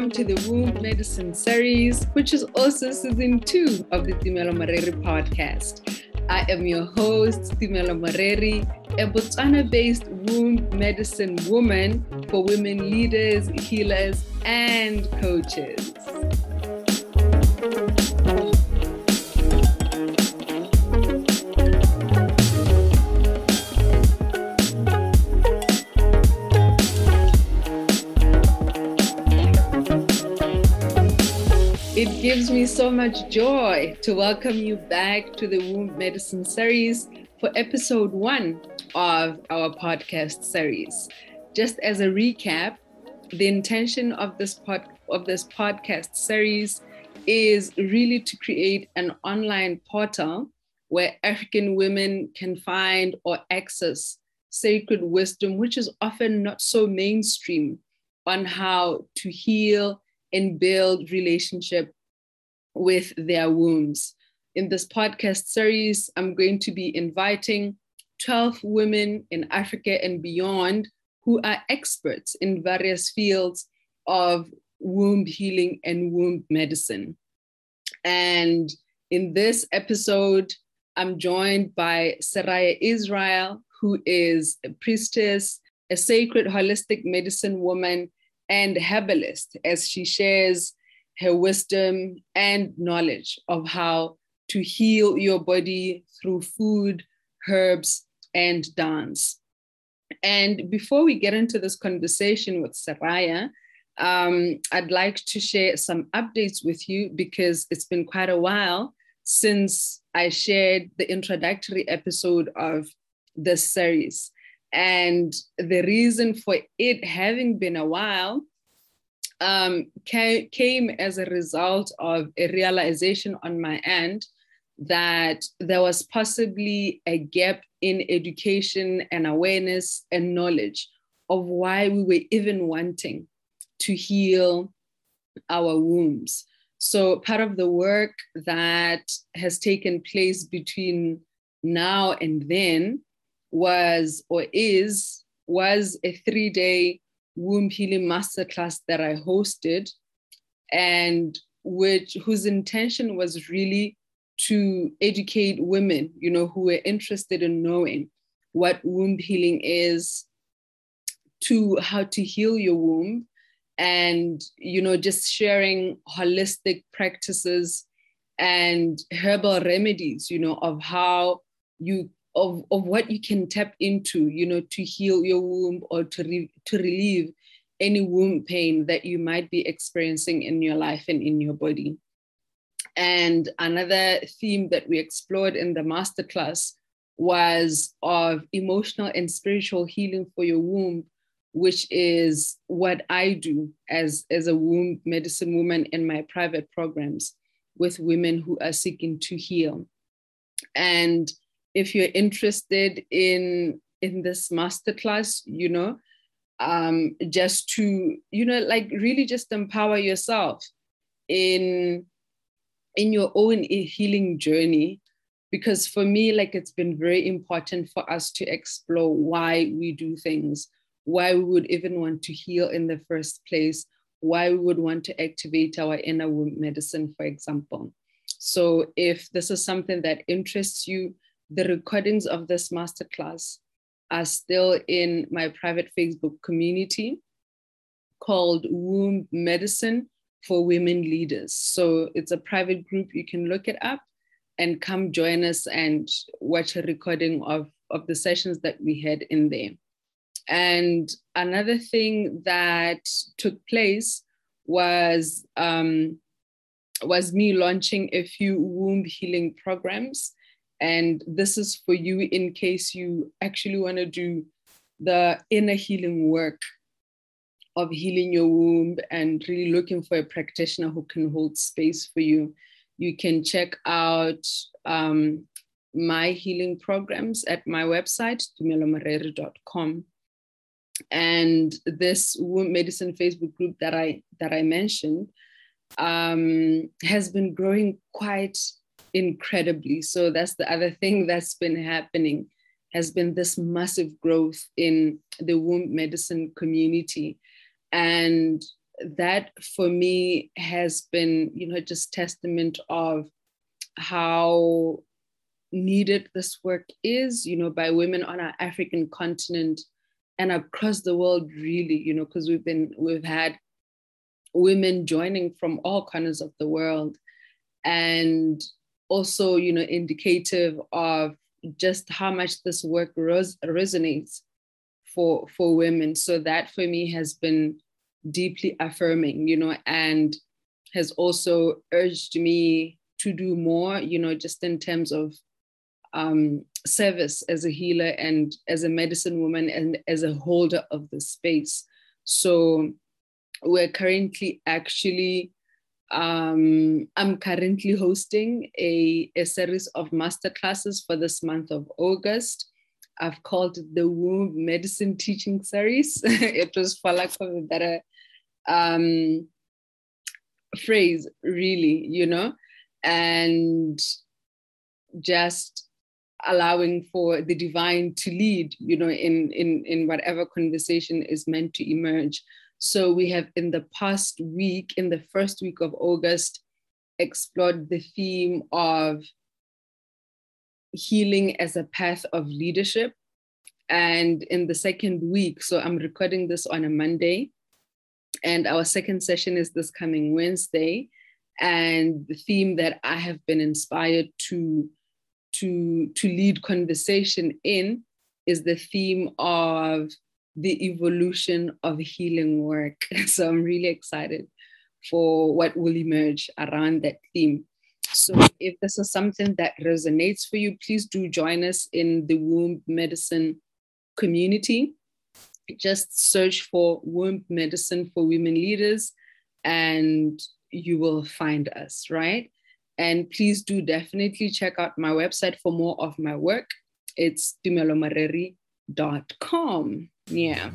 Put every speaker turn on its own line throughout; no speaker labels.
welcome to the Womb Medicine series, which is also season two of the Tumelo Mareri podcast. I am your host, Tumelo Mareri, a Botswana based womb medicine woman for women leaders, healers, and coaches. Gives me so much joy to welcome you back to the Womb Medicine series for episode one of our podcast series. Just as a recap, the intention of this pod, of this podcast series is really to create an online portal where African women can find or access sacred wisdom, which is often not so mainstream, on how to heal and build relationship with their wombs. In this podcast series, I'm going to be inviting 12 women in Africa and beyond who are experts in various fields of womb healing and womb medicine. And in this episode, I'm joined by Saraya Israel, who is a priestess, a sacred holistic medicine woman, and herbalist, as she shares her wisdom and knowledge of how to heal your body through food, herbs, and dance. And before we get into this conversation with Saraya, um, I'd like to share some updates with you because it's been quite a while since I shared the introductory episode of this series. And the reason for it having been a while um, came, as a result of a realization on my end that there was possibly a gap in education and awareness and knowledge of why we were even wanting to heal our wombs. So, part of the work that has taken place between now and then was or is was a three day womb healing masterclass that I hosted, and which whose intention was really to educate women, you know, who were interested in knowing what womb healing is, to how to heal your womb, and you know, just sharing holistic practices and herbal remedies, you know, of how you of, of what you can tap into, you know, to heal your womb or to, re, to relieve any womb pain that you might be experiencing in your life and in your body. And another theme that we explored in the masterclass was of emotional and spiritual healing for your womb, which is what I do as, as a womb medicine woman in my private programs with women who are seeking to heal. And if you're interested in in this masterclass, you know, um, just to you know, like really just empower yourself in in your own healing journey. Because for me like it's been very important for us to explore why we do things why we would even want to heal in the first place why we would want to activate our inner womb medicine for example. So if this is something that interests you the recordings of this masterclass are still in my private Facebook community called Womb Medicine for Women Leaders. So it's a private group. You can look it up and come join us and watch a recording of, of the sessions that we had in there. And another thing that took place was um, was me launching a few womb healing programs and this is for you in case you actually want to do the inner healing work of healing your womb and really looking for a practitioner who can hold space for you. You can check out um, my healing programs at my website, tumelomareri.com. And this womb medicine Facebook group that I that I mentioned um, has been growing quite incredibly. So that's the other thing that's been happening has been this massive growth in the womb medicine community. And that for me has been, you know, just testament of how needed this work is, you know, by women on our African continent and across the world, really, you know, because we've been, we've had women joining from all corners of the world. And also, you know, indicative of just how much this work res- resonates for for women. So that for me has been deeply affirming, you know, and has also urged me to do more, you know, just in terms of um, service as a healer and as a medicine woman and as a holder of the space. So we're currently actually, um, I'm currently hosting a, a series of masterclasses for this month of August. I've called the Womb Medicine Teaching Series. it was for lack of a better um, phrase, really, you know, and just allowing for the divine to lead, you know, in, in, in whatever conversation is meant to emerge. So we have in the past week, in the first week of August, explored the theme of healing as a path of leadership. And in the second week, so I'm recording this on a Monday, and our second session is this coming Wednesday. And the theme that I have been inspired to to, to lead conversation in is the theme of the evolution of healing work. So I'm really excited for what will emerge around that theme. So if this is something that resonates for you, please do join us in the womb medicine community. Just search for womb medicine for women leaders and you will find us, right? And please do definitely check out my website for more of my work. It's tumelomareri.com. .Com yeah.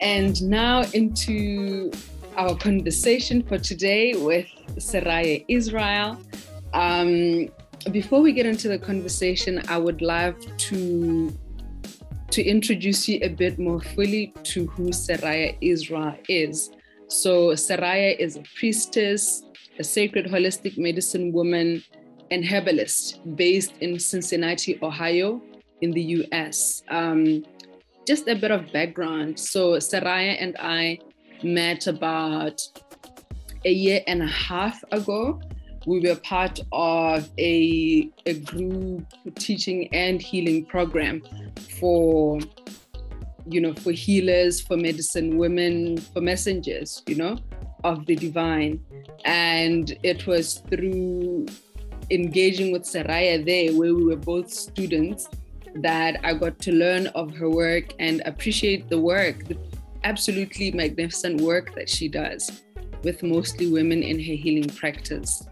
And now into our conversation for today with Seraya Israel. Um, before we get into the conversation, I would love to to introduce you a bit more fully to who Seraya Israel is. So, Seraya is a priestess, a sacred holistic medicine woman, and herbalist based in Cincinnati, Ohio, in the US. Um, just a bit of background. So, Saraya and I met about a year and a half ago we were part of a, a group teaching and healing program for you know for healers for medicine women for messengers you know of the divine. And it was through engaging with Saraya there where we were both students that I got to learn of her work and appreciate the work the absolutely magnificent work that she does with mostly women in her healing practice.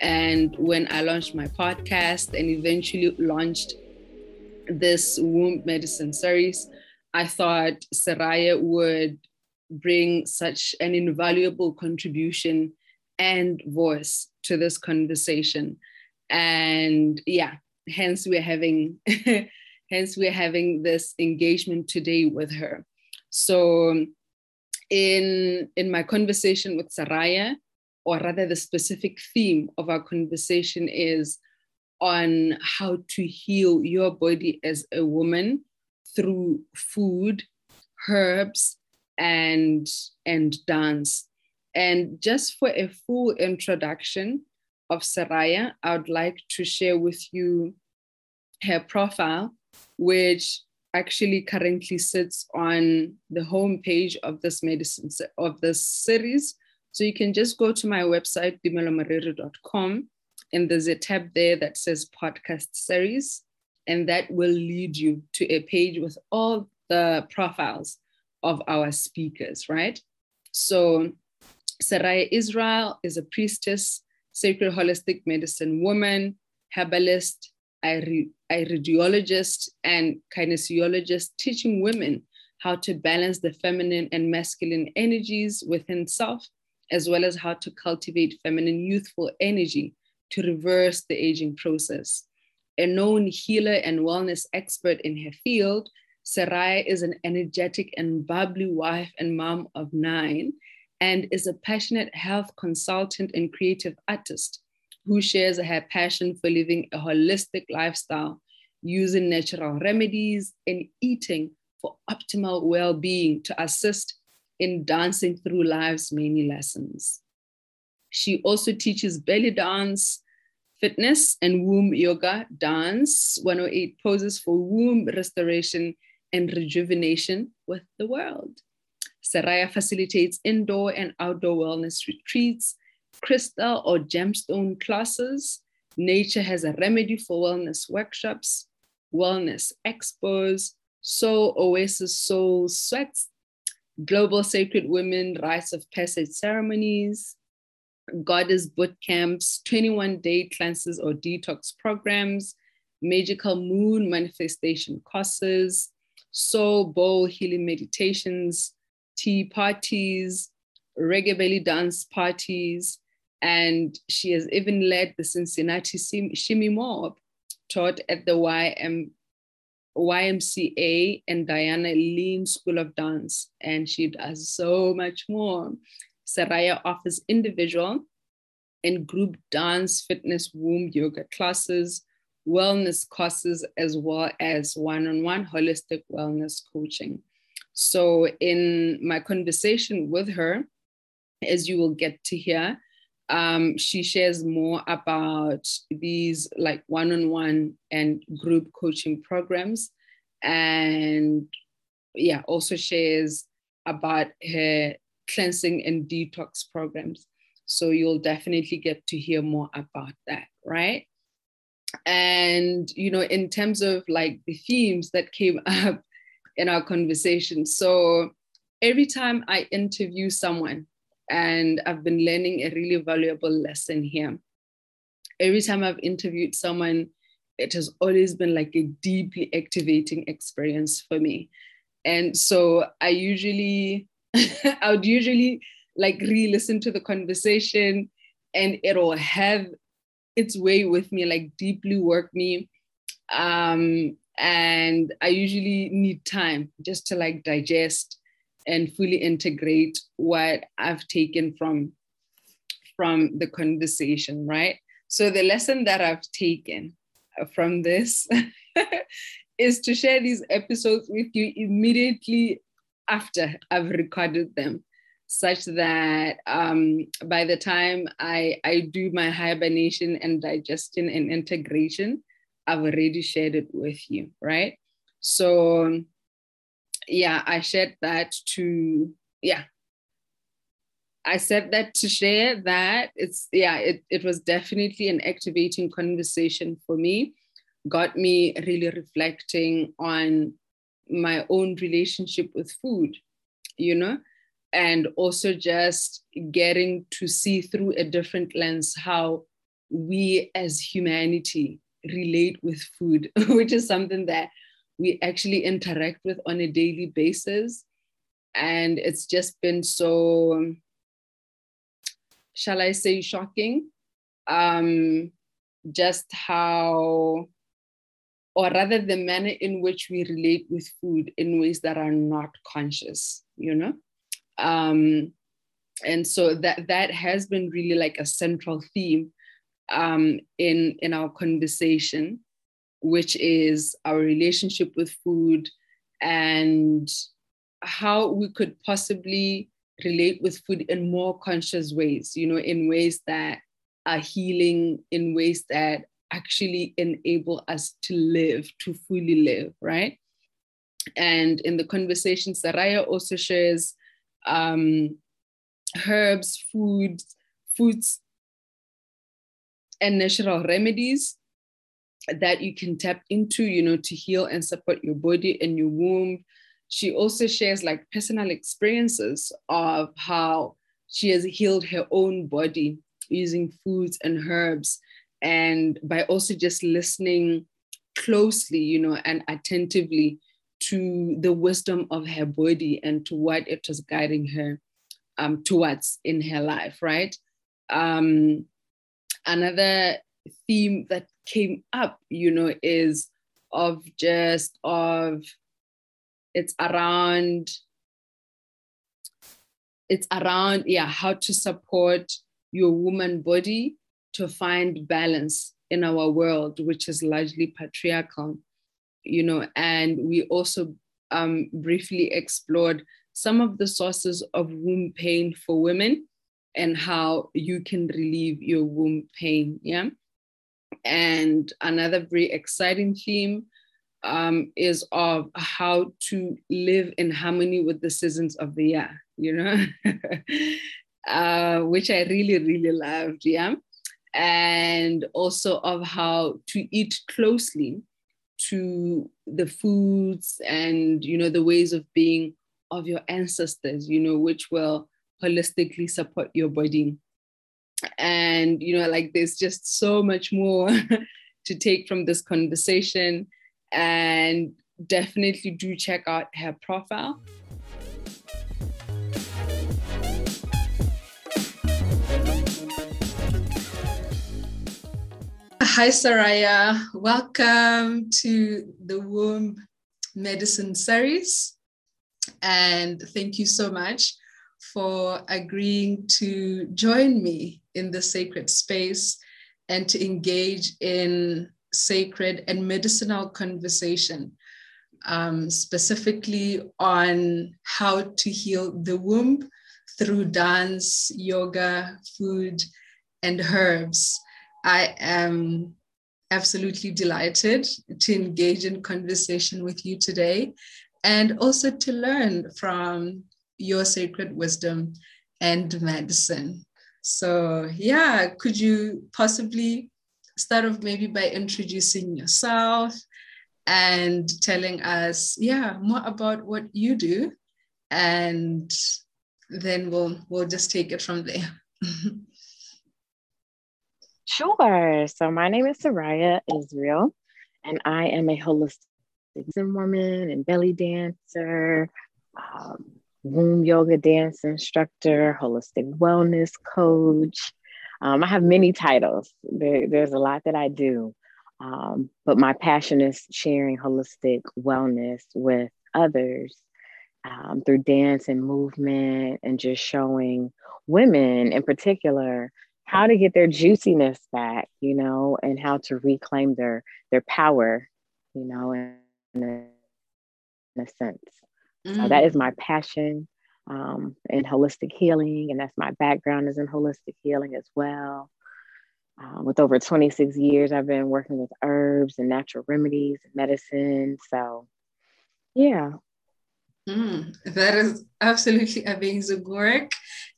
And when I launched my podcast and eventually launched this womb medicine series, I thought Saraya would bring such an invaluable contribution and voice to this conversation. And yeah, hence we're having hence we're having this engagement today with her. So in in my conversation with Saraya, or rather the specific theme of our conversation is on how to heal your body as a woman through food, herbs, and, and dance. And just for a full introduction of Saraya, I would like to share with you her profile, which actually currently sits on the homepage of this medicine of this series so you can just go to my website, tumelomareri.com, and there's a tab there that says podcast series, and that will lead you to a page with all the profiles of our speakers, right? So Seraya Israel is a priestess, sacred holistic medicine woman, herbalist, iridologist, and kinesiologist, teaching women how to balance the feminine and masculine energies within self as well as how to cultivate feminine youthful energy to reverse the aging process. A known healer and wellness expert in her field, Seraya is an energetic and bubbly wife and mom of nine, and is a passionate health consultant and creative artist who shares her passion for living a holistic lifestyle, using natural remedies and eating for optimal well being to assist in dancing through life's many lessons. She also teaches belly dance, fitness, and womb yoga, dance, 108 poses for womb restoration and rejuvenation with the world. Saraya facilitates indoor and outdoor wellness retreats, crystal or gemstone classes. Nature has a remedy for wellness workshops, wellness expos, soul oasis soul sweats, global sacred women rites of passage ceremonies, goddess boot camps, 21 day cleanses or detox programs, magical moon manifestation courses, soul bowl healing meditations, tea parties, reggae belly dance parties, and she has even led the Cincinnati Shimmy Mob, taught at the YM, YMCA and Diana Lean School of Dance, and she does so much more. Saraya offers individual and group dance, fitness, womb yoga classes, wellness courses, as well as one on one holistic wellness coaching. So, in my conversation with her, as you will get to hear, um, she shares more about these like one on one and group coaching programs. And yeah, also shares about her cleansing and detox programs. So you'll definitely get to hear more about that, right? And, you know, in terms of like the themes that came up in our conversation. So every time I interview someone, and I've been learning a really valuable lesson here. Every time I've interviewed someone, it has always been like a deeply activating experience for me. And so I usually, I would usually like re listen to the conversation and it'll have its way with me, like deeply work me. Um, and I usually need time just to like digest and fully integrate what I've taken from from the conversation, right? So the lesson that I've taken from this is to share these episodes with you immediately after I've recorded them, such that um, by the time I, I do my hibernation and digestion and integration, I've already shared it with you, right? So yeah, I shared that to, yeah. I said that to share that it's, yeah, it, it was definitely an activating conversation for me, got me really reflecting on my own relationship with food, you know, and also just getting to see through a different lens how we as humanity relate with food, which is something that we actually interact with on a daily basis. And it's just been so, shall I say, shocking. Um, just how, or rather, the manner in which we relate with food in ways that are not conscious, you know? Um, and so that that has been really like a central theme um, in in our conversation which is our relationship with food and how we could possibly relate with food in more conscious ways, you know, in ways that are healing, in ways that actually enable us to live, to fully live, right? And in the conversation, Saraya also shares um, herbs, foods, foods, and natural remedies that you can tap into, you know, to heal and support your body and your womb. She also shares like personal experiences of how she has healed her own body using foods and herbs and by also just listening closely, you know, and attentively to the wisdom of her body and to what it was guiding her um, towards in her life, right? Um, another theme that came up, you know, is of just of it's around it's around yeah how to support your woman body to find balance in our world which is largely patriarchal you know and we also um, briefly explored some of the sources of womb pain for women and how you can relieve your womb pain yeah and another very exciting theme um, is of how to live in harmony with the seasons of the year, you know, uh, which I really, really loved. Yeah. And also of how to eat closely to the foods and, you know, the ways of being of your ancestors, you know, which will holistically support your body. And, you know, like there's just so much more to take from this conversation and definitely do check out her profile. Hi, Saraya. Welcome to the Womb Medicine series. And thank you so much for agreeing to join me in the sacred space and to engage in sacred and medicinal conversation, um, specifically on how to heal the womb through dance, yoga, food, and herbs. I am absolutely delighted to engage in conversation with you today and also to learn from your sacred wisdom and medicine. So, yeah, could you possibly start off maybe by introducing yourself and telling us, yeah, more about what you do, and then we'll we'll just take it from there.
sure. So my name is Saraya Israel, and I am a holistic woman and belly dancer. Um, womb yoga dance instructor, holistic wellness coach, um, I have many titles. There, there's a lot that I do, um, but my passion is sharing holistic wellness with others um, through dance and movement, and just showing women in particular how to get their juiciness back, you know, and how to reclaim their their power, you know, in, in, a, sense. Mm. So that is my passion um, in holistic healing, and that's my background is in holistic healing as well. Um, with over 26 years, I've been working with herbs and natural remedies and medicine. So, yeah.
Mm, that is absolutely amazing work.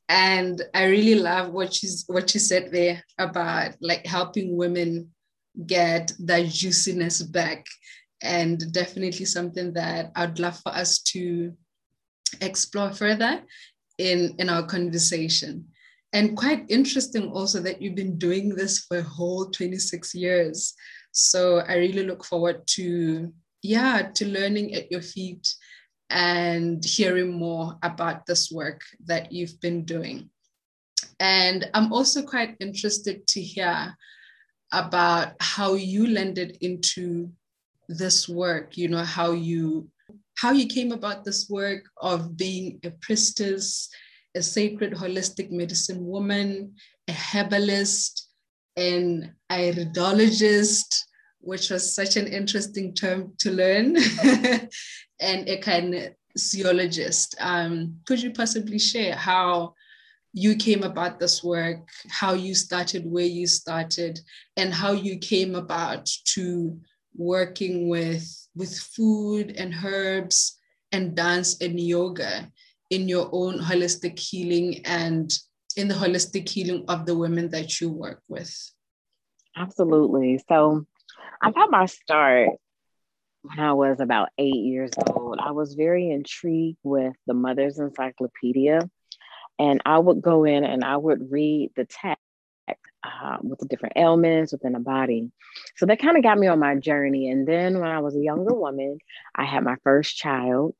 And I really love what you, what you said there about like helping women get that juiciness back. And definitely something that I'd love for us to explore further in, in our conversation. And quite interesting also that you've been doing this for a whole 26 years. So I really look forward to, yeah, to learning at your feet and hearing more about this work that you've been doing. And I'm also quite interested to hear about how you landed into this work, you know, how you how you came about this work of being a priestess, a sacred holistic medicine woman, a herbalist, an iridologist, which was such an interesting term to learn, and a kinesiologist. Um, could you possibly share how you came about this work, how you started, where you started, and how you came about to working with with food and herbs and dance and yoga in your own holistic healing and in the holistic healing of the women that you work with?
Absolutely. So i got my start when i was about eight years old i was very intrigued with the mother's encyclopedia and i would go in and i would read the text uh, with the different ailments within the body. So that kind of got me on my journey. And then when I was a younger woman, I had my first child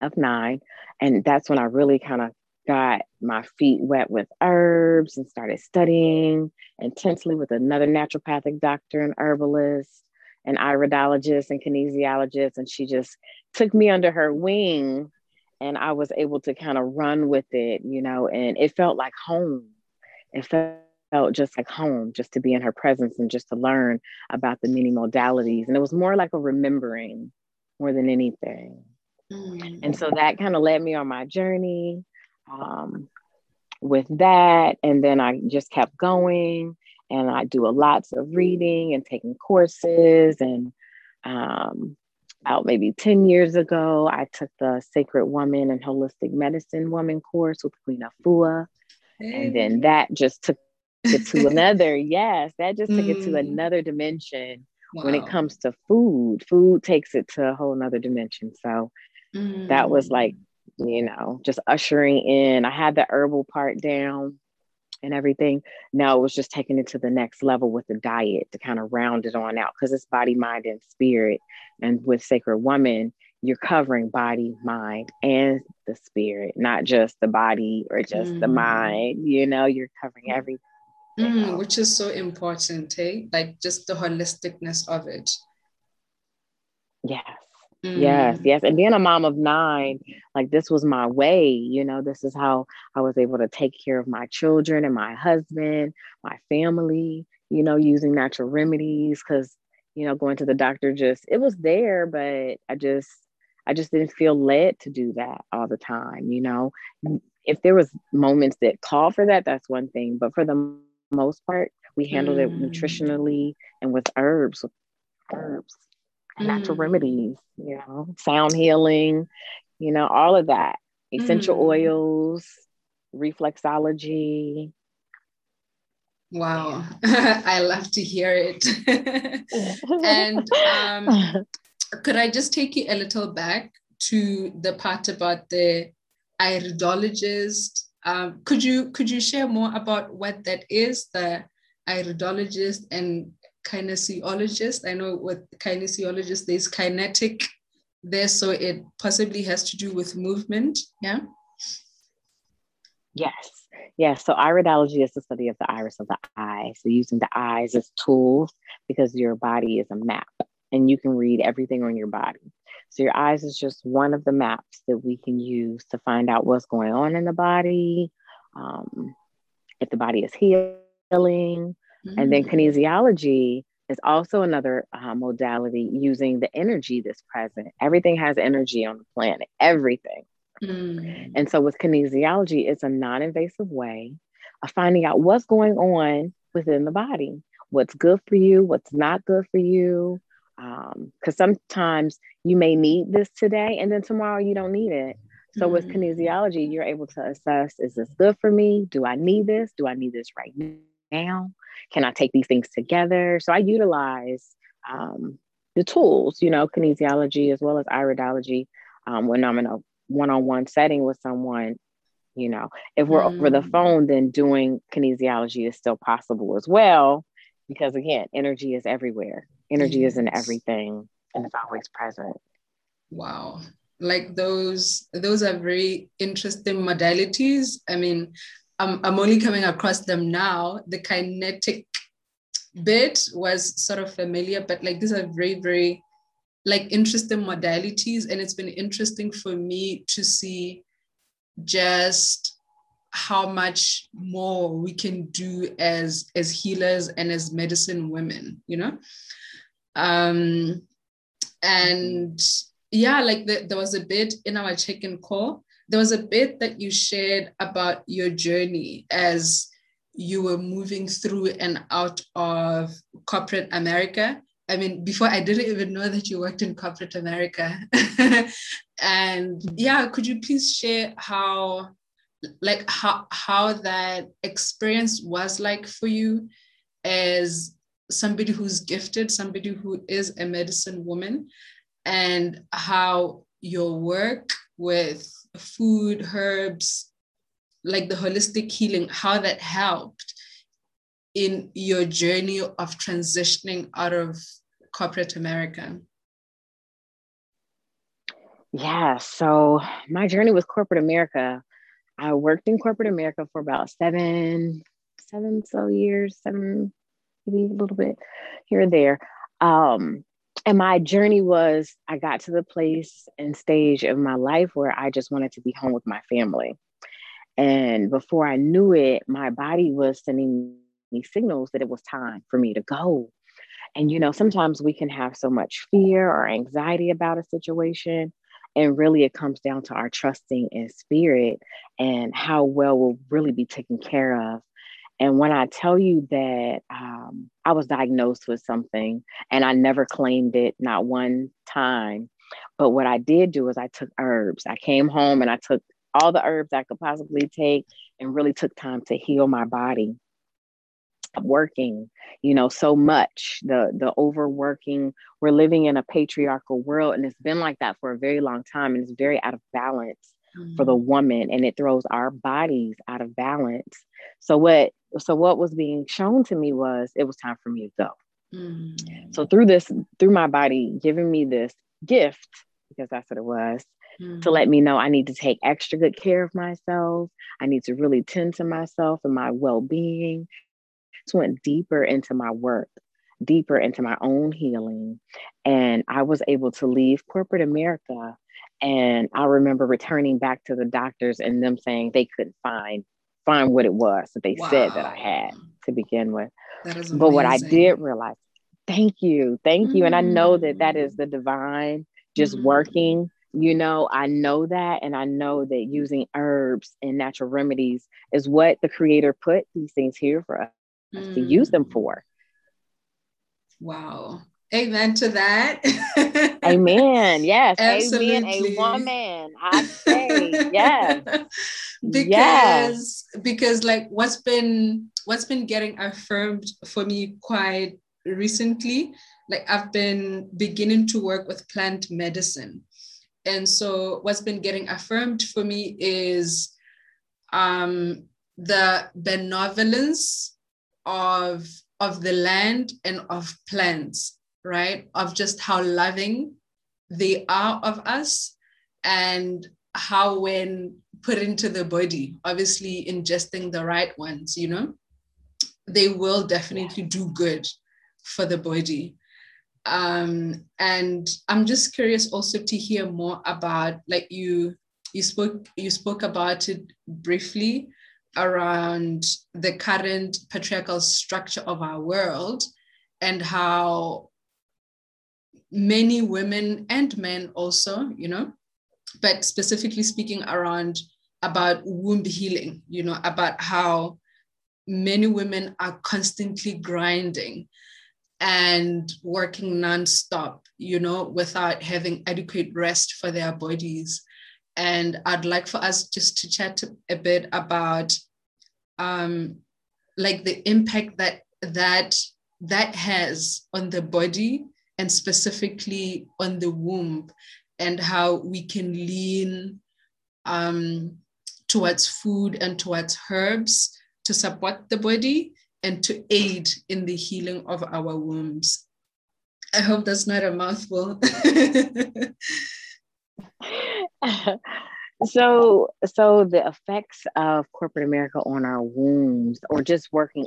of nine. And that's when I really kind of got my feet wet with herbs and started studying intensely with another naturopathic doctor and herbalist and iridologist and kinesiologist. And she just took me under her wing and I was able to kind of run with it, you know, and it felt like home. It felt just like home, just to be in her presence and just to learn about the many modalities. And it was more like a remembering more than anything. Mm. And so that kind of led me on my journey um, with that. And then I just kept going and I do a lots of reading and taking courses. And um, about maybe 10 years ago, I took the Sacred Woman and Holistic Medicine Woman course with Queen Afua. Hey. And then that just took it to another, yes, that just took mm. it to mm. another dimension wow. when it comes to food. Food takes it to a whole nother dimension. So mm. that was like. You know, just ushering in. I had the herbal part down and everything. Now it was just taking it to the next level with the diet to kind of round it on out because it's body, mind, and spirit. And with Sacred Woman, you're covering body, mind, and the spirit, not just the body or just mm. the mind. You know, you're covering everything.
Mm, which is so important, eh? Like just the holisticness of it.
Yes. Mm. Yes, yes. And being a mom of nine, like this was my way, you know, this is how I was able to take care of my children and my husband, my family, you know, using natural remedies because, you know, going to the doctor just, it was there, but I just, I just didn't feel led to do that all the time, you know. If there was moments that call for that, that's one thing. But for the most part, we handled mm. it nutritionally and with herbs, herbs natural mm. remedies, you know, sound healing, you know, all of that, essential mm. oils, reflexology.
Wow, I love to hear it. and um, could I just take you a little back to the part about the iridologist? Um, could you could you share more about what that is, the iridologist, and kinesiologist. I know with kinesiologist, there's kinetic there, so it possibly has to do with movement. Yeah.
Yes. Yes. So iridology is the study of the iris of the eye. So using the eyes as tools because your body is a map and you can read everything on your body. So your eyes is just one of the maps that we can use to find out what's going on in the body, um, if the body is healing, Mm-hmm. And then mm. kinesiology is also another uh, modality using the energy that's present. Everything has energy on the planet, everything. Mm. And so with kinesiology, it's a non invasive way of finding out what's going on within the body, what's good for you, what's not good for you. Because um, sometimes you may need this today and then tomorrow you don't need it. So mm. with kinesiology, you're able to assess is this good for me? Do I need this? Do I need this right now? Can I take these things together? So I utilize um, the tools, you know, kinesiology as well as iridology um, when I'm in a one-on-one setting with someone. You know, if we're mm. over the mm. phone, then doing kinesiology is still possible as well, because again, energy is everywhere. Energy yes. is in everything, and it's always present.
Wow, like those those are very interesting modalities i mean I'm, I'm only coming across them now. The kinetic bit was sort of familiar, but like these are very, very like interesting modalities. And it's been interesting for me to see just how much more we can do as as healers and as medicine women, you know? Um and yeah, like the, there was a bit in our check-in call there was a bit that you shared about your journey as you were moving through and out of corporate America. I mean, before I didn't even know that you worked in corporate America. and yeah, could you please share how like how how that experience was like for you as somebody who's gifted, somebody who is a medicine woman, and how your work with food, herbs, like the holistic healing, how that helped in your journey of transitioning out of corporate America?
Yeah, so my journey with corporate America, I worked in corporate America for about seven, seven so years, seven, maybe a little bit here and there. Um, and my journey was I got to the place and stage of my life where I just wanted to be home with my family. And before I knew it, my body was sending me signals that it was time for me to go. And, you know, sometimes we can have so much fear or anxiety about a situation. And really, it comes down to our trusting in spirit and how well we'll really be taken care of. And when I tell you that um, I was diagnosed with something and I never claimed it, not one time. But what I did do is I took herbs. I came home and I took all the herbs I could possibly take and really took time to heal my body working you know so much the the overworking we're living in a patriarchal world and it's been like that for a very long time and it's very out of balance for the mm-hmm. woman and it throws our bodies out of balance so what so what was being shown to me was it was time for me to go mm-hmm. so through this through my body giving me this gift because that's what it was mm-hmm. to let me know I need to take extra good care of myself. I need to really tend to myself and my well being. Just went deeper into my work, deeper into my own healing. And I was able to leave corporate America. And I remember returning back to the doctors and them saying they couldn't find find what it was that they wow. said that I had to begin with. But what I did realize, thank you, thank you. And I know that that is the divine just mm-hmm. working you know i know that and i know that using herbs and natural remedies is what the creator put these things here for us mm. to use them for
wow amen to that
amen yes Absolutely. amen a woman i say yes
because yes. because like what's been what's been getting affirmed for me quite recently like i've been beginning to work with plant medicine and so what's been getting affirmed for me is um, the benevolence of of the land and of plants right of just how loving they are of us and how when put into the body obviously ingesting the right ones you know they will definitely do good for the body. Um, and i'm just curious also to hear more about like you you spoke you spoke about it briefly around the current patriarchal structure of our world and how many women and men also you know but specifically speaking around about womb healing you know about how many women are constantly grinding and working nonstop, you know, without having adequate rest for their bodies. And I'd like for us just to chat a bit about um, like the impact that that that has on the body and specifically on the womb and how we can lean um, towards food and towards herbs to support the body and to aid in the healing of our wombs. I hope that's not a mouthful.
so so the effects of corporate america on our wombs or just working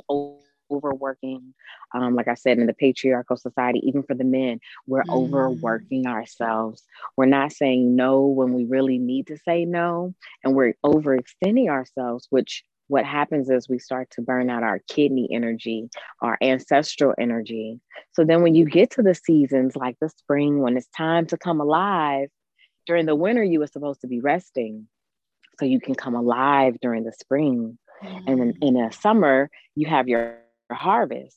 overworking um, like i said in the patriarchal society even for the men we're mm. overworking ourselves we're not saying no when we really need to say no and we're overextending ourselves which what happens is we start to burn out our kidney energy, our ancestral energy. So then when you get to the seasons like the spring, when it's time to come alive, during the winter, you were supposed to be resting. So you can come alive during the spring. Mm-hmm. And then in the summer, you have your harvest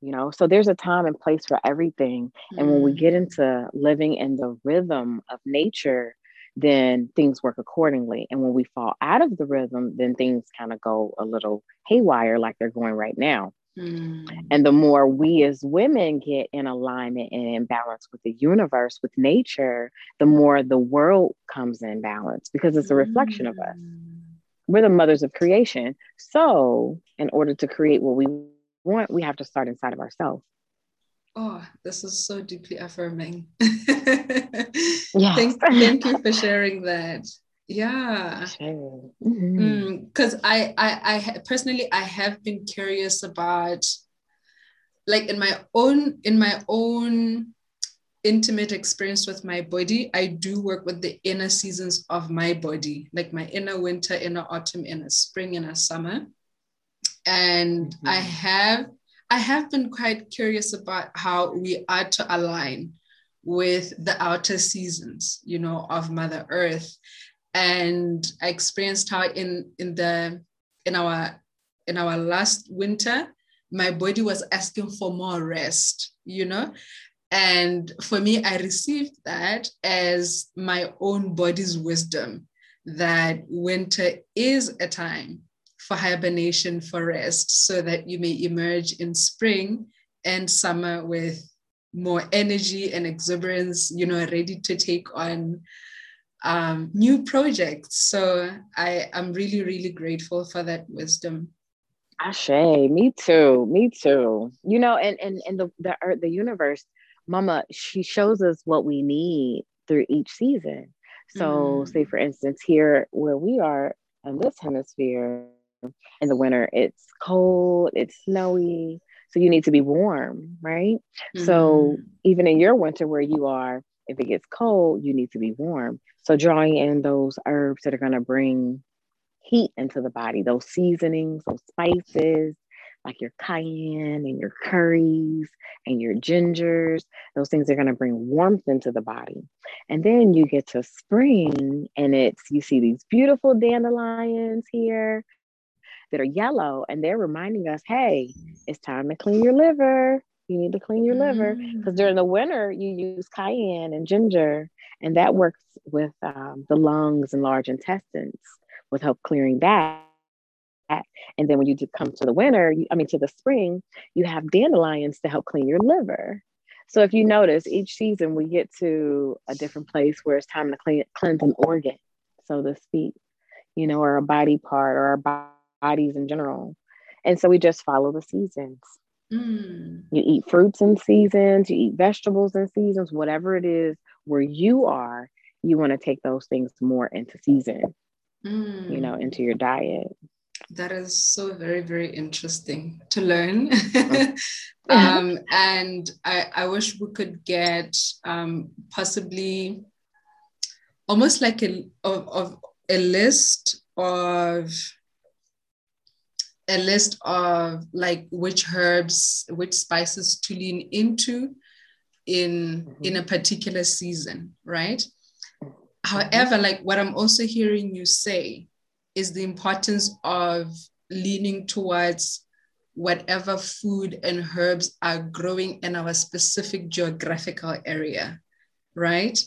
you know so there's a time and place for everything and when we get mm. into living in the rhythm of nature then things work accordingly. And when we fall out of the rhythm, then things kind of go a little haywire, like they're going right now. Mm. And the more we as women get in alignment and in balance with the universe, with nature, the more the world comes in balance because it's a reflection mm. of us. Mm. We're the mothers of creation. So, in order to create what we want, we have to start inside of ourselves.
Oh, this is so deeply affirming. yeah. Thank, thank you for sharing that. Yeah. Because mm-hmm. mm, I, I, I personally, I have been curious about, like in my own, in my own intimate experience with my body, I do work with the inner seasons of my body, like my inner winter, inner autumn, inner spring, inner summer. And mm-hmm. I have I have been quite curious about how we are to align with the outer seasons, you know, of Mother Earth. And I experienced how in in the in our in our last winter, my body was asking for more rest, you know. And for me, I received that as my own body's wisdom that winter is a time for hibernation, for rest, so that you may emerge in spring and summer with more energy and exuberance, you know, ready to take on um, new projects. So I am really, really grateful for that wisdom.
Ashe, me too, me too. You know, and and and the the earth, the universe mama she shows us what we need through each season so mm. say for instance here where we are in this hemisphere in the winter it's cold it's snowy so you need to be warm right mm. so even in your winter where you are if it gets cold you need to be warm so drawing in those herbs that are going to bring heat into the body those seasonings those spices like your cayenne and your curries and your gingers. Those things are going to bring warmth into the body. And then you get to spring and it's, you see these beautiful dandelions here that are yellow and they're reminding us, hey, it's time to clean your liver. You need to clean your liver because mm. during the winter you use cayenne and ginger, and that works with um, the lungs and large intestines with help clearing that and then when you come to the winter, you, I mean, to the spring, you have dandelions to help clean your liver. So if you notice, each season we get to a different place where it's time to clean, cleanse an organ, so to speak, you know, or a body part or our bodies in general. And so we just follow the seasons. Mm. You eat fruits in seasons, you eat vegetables in seasons, whatever it is where you are, you want to take those things more into season, mm. you know, into your diet.
That is so very, very interesting to learn. um, and I, I wish we could get um, possibly almost like a, of, of a list of a list of like which herbs, which spices to lean into in mm-hmm. in a particular season, right? Mm-hmm. However, like what I'm also hearing you say is the importance of leaning towards whatever food and herbs are growing in our specific geographical area, right?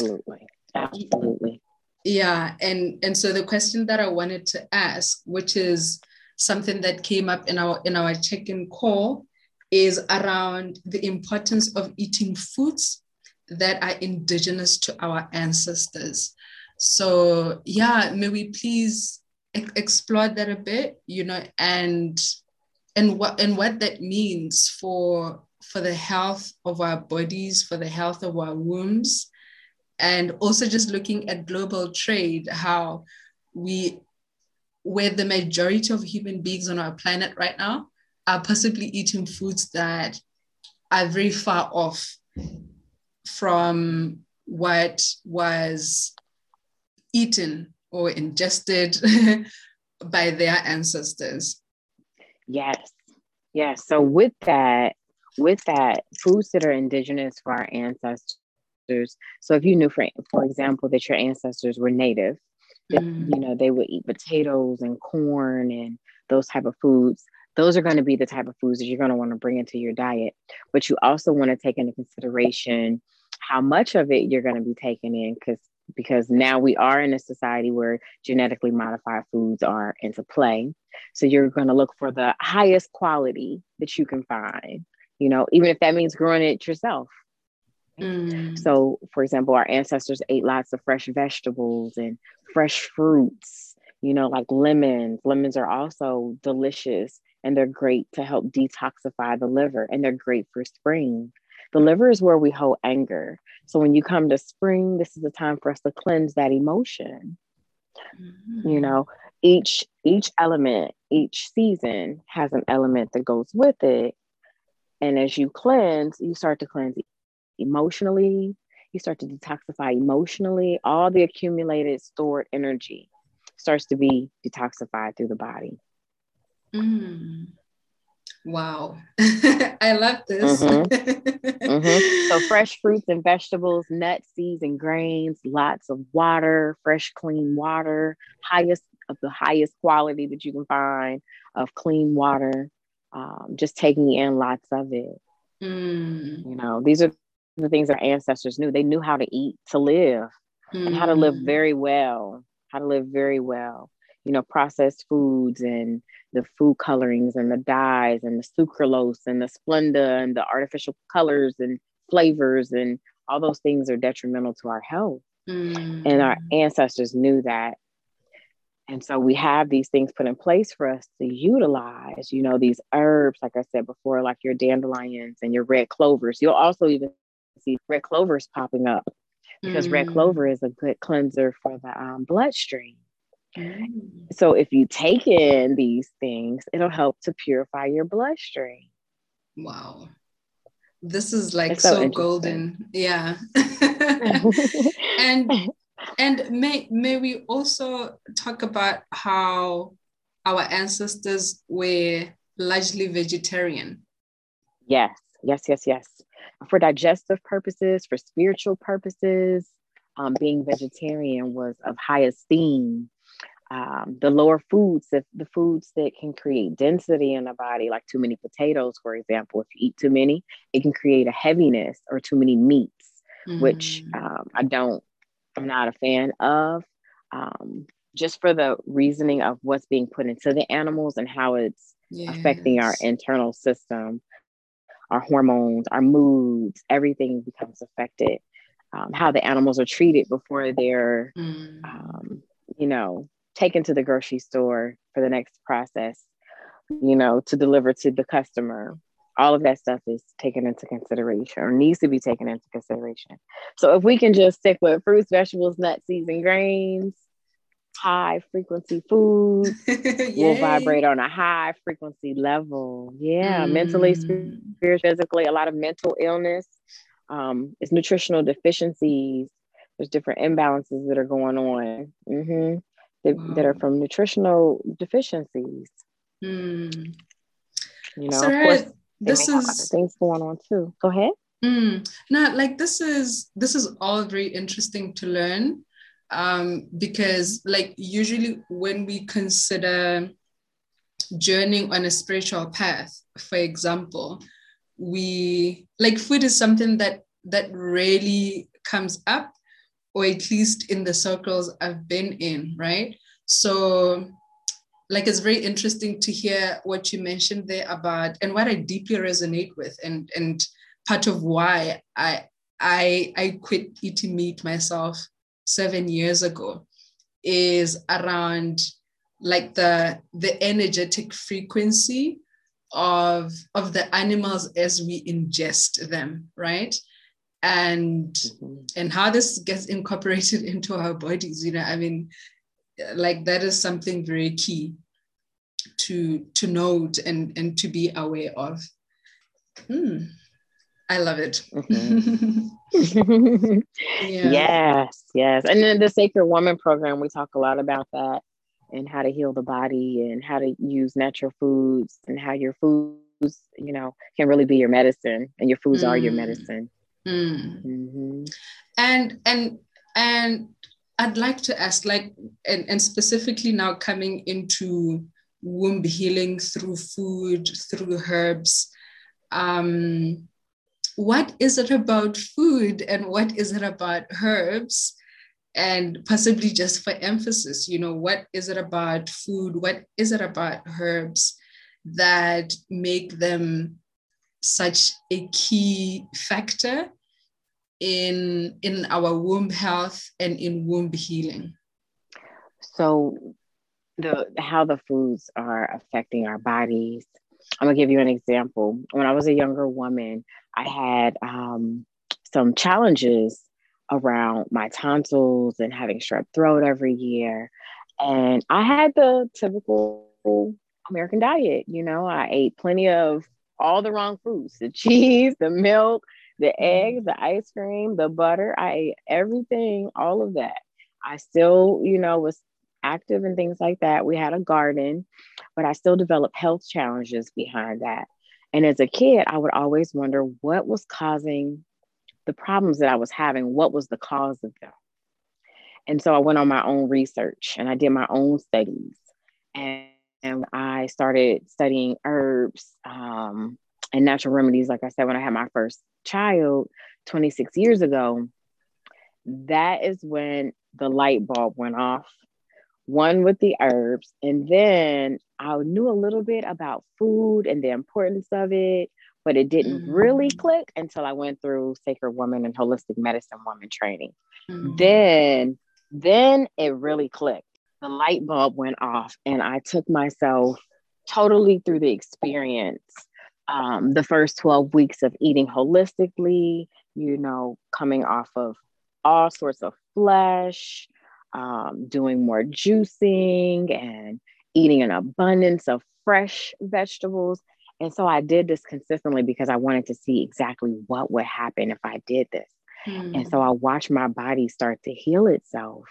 Absolutely. Absolutely.
Yeah. And and so the question that I wanted to ask, which is something that came up in our in our check-in call, is around the importance of eating foods that are indigenous to our ancestors. So yeah, may we please explore that a bit, you know, and and what and what that means for for the health of our bodies, for the health of our wombs, and also just looking at global trade, how we where the majority of human beings on our planet right now are possibly eating foods that are very far off from what was eaten or ingested by their ancestors.
Yes. Yes. So with that, with that, foods that are indigenous for our ancestors. So if you knew, for, for example, that your ancestors were native, that, mm. you know, they would eat potatoes and corn and those type of foods. Those are going to be the type of foods that you're going to want to bring into your diet. But you also want to take into consideration how much of it you're going to be taking in because because now we are in a society where genetically modified foods are into play. So you're going to look for the highest quality that you can find, you know, even if that means growing it yourself. Mm. So, for example, our ancestors ate lots of fresh vegetables and fresh fruits, you know, like lemons. Lemons are also delicious and they're great to help detoxify the liver and they're great for spring. The liver is where we hold anger. So when you come to spring, this is the time for us to cleanse that emotion. Mm-hmm. You know, each each element, each season has an element that goes with it. And as you cleanse, you start to cleanse emotionally, you start to detoxify emotionally, all the accumulated stored energy starts to be detoxified through the body.
Mm. Wow. I love this.
Mm-hmm. mm-hmm. So, fresh fruits and vegetables, nuts, seeds, and grains, lots of water, fresh, clean water, highest of the highest quality that you can find of clean water, um, just taking in lots of it. Mm. You know, these are the things our ancestors knew. They knew how to eat to live mm. and how to live mm. very well, how to live very well. You know, processed foods and the food colorings and the dyes and the sucralose and the Splenda and the artificial colors and flavors and all those things are detrimental to our health. Mm. And our ancestors knew that. And so we have these things put in place for us to utilize, you know, these herbs, like I said before, like your dandelions and your red clovers. You'll also even see red clovers popping up because mm. red clover is a good cleanser for the um, bloodstream. Mm. So if you take in these things, it'll help to purify your bloodstream.
Wow. This is like so, so golden. Yeah. and and may may we also talk about how our ancestors were largely vegetarian?
Yes, yes, yes, yes. For digestive purposes, for spiritual purposes, um, being vegetarian was of high esteem um, the lower foods, the, the foods that can create density in the body, like too many potatoes, for example. If you eat too many, it can create a heaviness or too many meats, mm. which um, I don't, I'm not a fan of. Um, just for the reasoning of what's being put into the animals and how it's yes. affecting our internal system, our hormones, our moods, everything becomes affected. Um, how the animals are treated before they're, mm. um, you know, taken to the grocery store for the next process, you know, to deliver to the customer. All of that stuff is taken into consideration or needs to be taken into consideration. So if we can just stick with fruits, vegetables, nuts, seeds, and grains, high frequency foods will vibrate on a high frequency level. Yeah, mm. mentally, spiritually, physically, a lot of mental illness. Um, it's nutritional deficiencies. There's different imbalances that are going on. Mm-hmm that, wow. that are from nutritional deficiencies. Mm. You know, of course, this is things going on too. Go ahead.
Mm. No, like this is this is all very interesting to learn um, because, like, usually when we consider journeying on a spiritual path, for example, we like food is something that that really comes up or at least in the circles I've been in, right? So, like, it's very interesting to hear what you mentioned there about, and what I deeply resonate with, and and part of why I I I quit eating meat myself seven years ago is around like the the energetic frequency of of the animals as we ingest them right and mm-hmm. and how this gets incorporated into our bodies you know i mean like that is something very key to to note and and to be aware of hmm. I love it mm-hmm.
yeah. yes yes and then the sacred woman program we talk a lot about that and how to heal the body and how to use natural foods and how your foods you know can really be your medicine and your foods mm. are your mm. medicine Mm.
Mm-hmm. And and and I'd like to ask, like, and, and specifically now coming into womb healing through food, through herbs. Um, what is it about food and what is it about herbs? And possibly just for emphasis, you know, what is it about food? What is it about herbs that make them such a key factor in in our womb health and in womb healing
so the how the foods are affecting our bodies i'm gonna give you an example when i was a younger woman I had um, some challenges around my tonsils and having strep throat every year. And I had the typical American diet. You know, I ate plenty of all the wrong foods the cheese, the milk, the eggs, the ice cream, the butter. I ate everything, all of that. I still, you know, was active and things like that. We had a garden, but I still developed health challenges behind that. And as a kid, I would always wonder what was causing the problems that I was having, what was the cause of them. And so I went on my own research and I did my own studies. And, and I started studying herbs um, and natural remedies, like I said, when I had my first child 26 years ago. That is when the light bulb went off one with the herbs, and then I knew a little bit about food and the importance of it, but it didn't mm-hmm. really click until I went through Sacred Woman and Holistic Medicine Woman training. Mm-hmm. Then, then it really clicked. The light bulb went off, and I took myself totally through the experience. Um, the first 12 weeks of eating holistically, you know, coming off of all sorts of flesh, um, doing more juicing and eating an abundance of fresh vegetables. And so I did this consistently because I wanted to see exactly what would happen if I did this. Mm. And so I watched my body start to heal itself.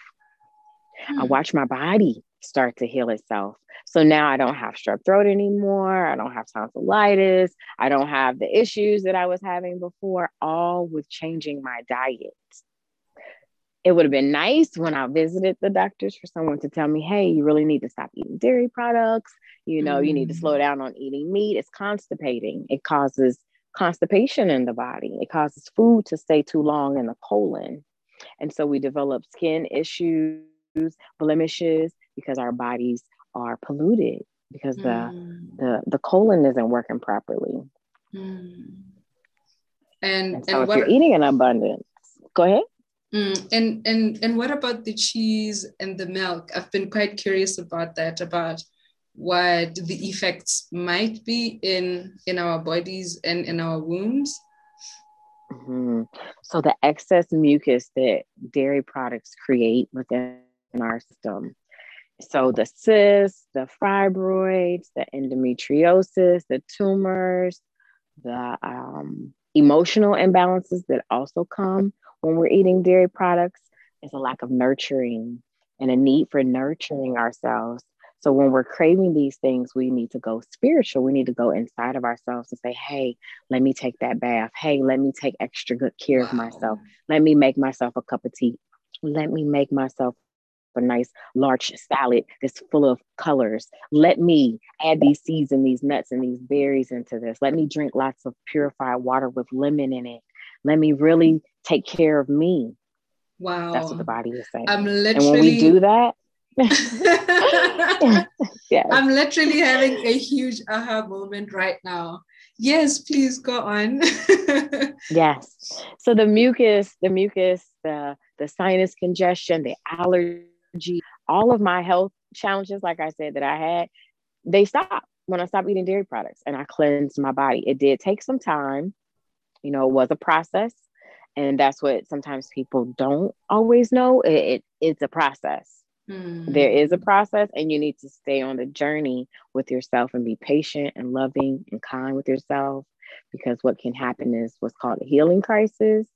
Mm. I hmm. watched my body start to heal itself. So now I don't have strep throat anymore. I don't have tonsillitis. I don't have the issues that I was having before, all with changing my diet it would have been nice when I visited the doctors for someone to tell me, hey, you really need to stop eating dairy products. You know, mm you need to slow mm. down on eating meat. It's constipating. It causes constipation in the body. It causes food to stay too long in the colon. And so we develop skin issues, blemishes because our bodies are polluted because mm. the, the the colon isn't working properly. Mm. And, and so and if what, you're eating in abundance, go ahead.
Mm, and and and what about the cheese and the milk? I've been quite curious about that, about what the effects might be in in our bodies and in our wombs.
Mm-hmm. So the excess mucus that dairy products create within our system. So the cysts, the fibroids, the endometriosis, the tumors, the um, emotional imbalances that also come when we're eating dairy products is a lack of nurturing and a need for nurturing ourselves. So when we're craving these things, we need to go spiritual. We need to go inside of ourselves and say, hey, let me take that bath. Hey, let me take extra good care wow. of myself. Let me make myself a cup of tea. Let me make myself a nice large salad that's full of colors. Let me add these seeds and these nuts and these berries into this. Let me drink lots of purified water with lemon in it. Let me really mm-hmm. take care of me.
Wow.
That's what the body is saying.
I'm literally
and when we do that,
yes. I'm literally having a huge aha moment right now. Yes, please go on.
yes. So the mucus, the mucus, the the sinus congestion, the allergy, all of my health challenges, like I said, that I had, they stopped when I stopped eating dairy products and I cleansed my body. It did take some time. You know, it was a process. And that's what sometimes people don't always know. It, it it's a process. Mm. there is a process and you need to stay on the journey with yourself and be patient and loving and kind with yourself because what can happen is what's called a healing crisis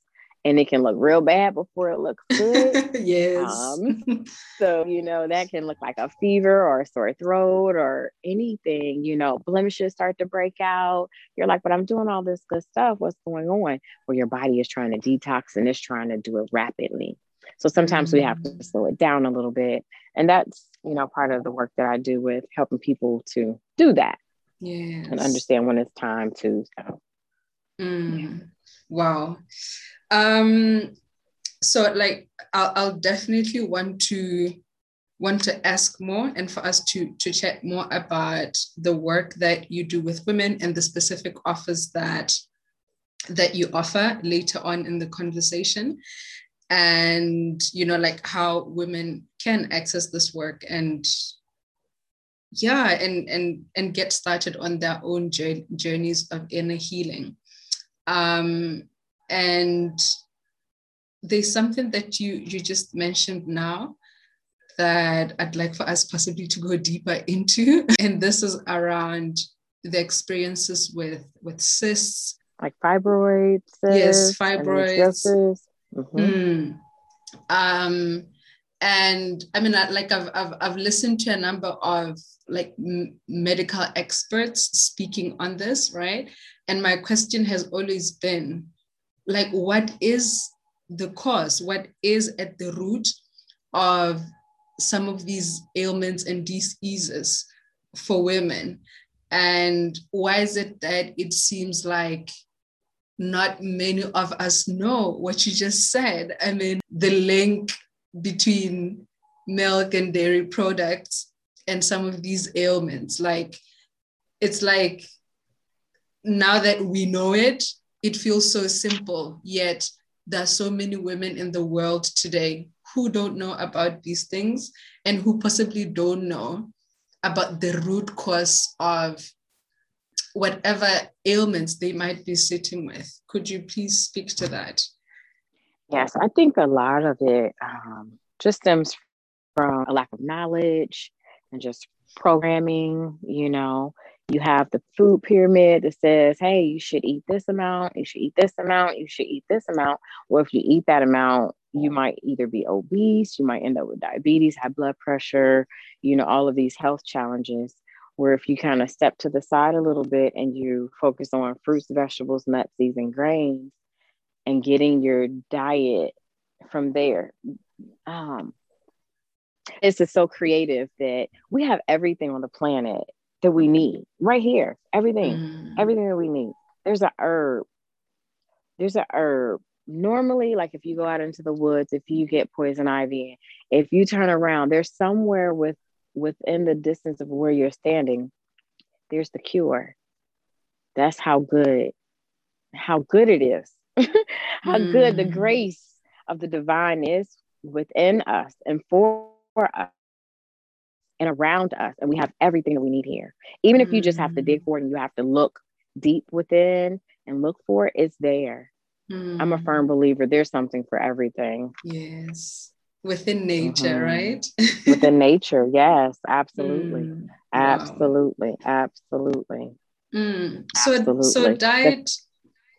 and it can look real bad before it looks good.
yes.
Um, so, you know, that can look like a fever or a sore throat or anything, you know, blemishes start to break out. You're like, but I'm doing all this good stuff. What's going on? Where your body is trying to detox and it's trying to do it rapidly. So sometimes mm-hmm. we have to mm. slow it down a little bit. And that's, you know, part of the work that I do with helping people to do that.
Yes.
And understand when it's time to. So,
mm. yeah. Wow. Um, so like I'll, I'll definitely want to want to ask more and for us to to chat more about the work that you do with women and the specific offers that that you offer later on in the conversation and you know like how women can access this work and yeah and and and get started on their own journeys of inner healing Um, and there's something that you you just mentioned now that I'd like for us possibly to go deeper into, and this is around the experiences with with cysts,
like fibroids.
Yes, fibroids. Mm-hmm. Mm. Um, and I mean, like I've, I've I've listened to a number of like m- medical experts speaking on this, right? And my question has always been, like, what is the cause? What is at the root of some of these ailments and diseases for women? And why is it that it seems like not many of us know what you just said? I mean, the link between milk and dairy products and some of these ailments. Like, it's like now that we know it, it feels so simple, yet there are so many women in the world today who don't know about these things and who possibly don't know about the root cause of whatever ailments they might be sitting with. Could you please speak to that?
Yes, I think a lot of it um, just stems from a lack of knowledge and just programming. You know, you have the food pyramid that says, hey, you should eat this amount, you should eat this amount, you should eat this amount. Or if you eat that amount, you might either be obese, you might end up with diabetes, high blood pressure, you know, all of these health challenges. Where if you kind of step to the side a little bit and you focus on fruits, vegetables, nuts, seeds, and grains, and getting your diet from there. Um, it's just so creative that we have everything on the planet that we need right here. Everything, mm. everything that we need. There's a herb. There's a herb. Normally, like if you go out into the woods, if you get poison ivy, if you turn around, there's somewhere with within the distance of where you're standing, there's the cure. That's how good, how good it is. how mm. good the mm. grace of the divine is within us and for us and around us. And we have everything that we need here. Even if you just have to dig mm. for it and you have to look deep within and look for it, it's there. Mm. I'm a firm mm. believer there's something for everything.
Yes. Within nature, mm-hmm. right?
Within nature, yes, absolutely. Mm. Absolutely. Wow. Absolutely.
Mm. So, absolutely. so diet,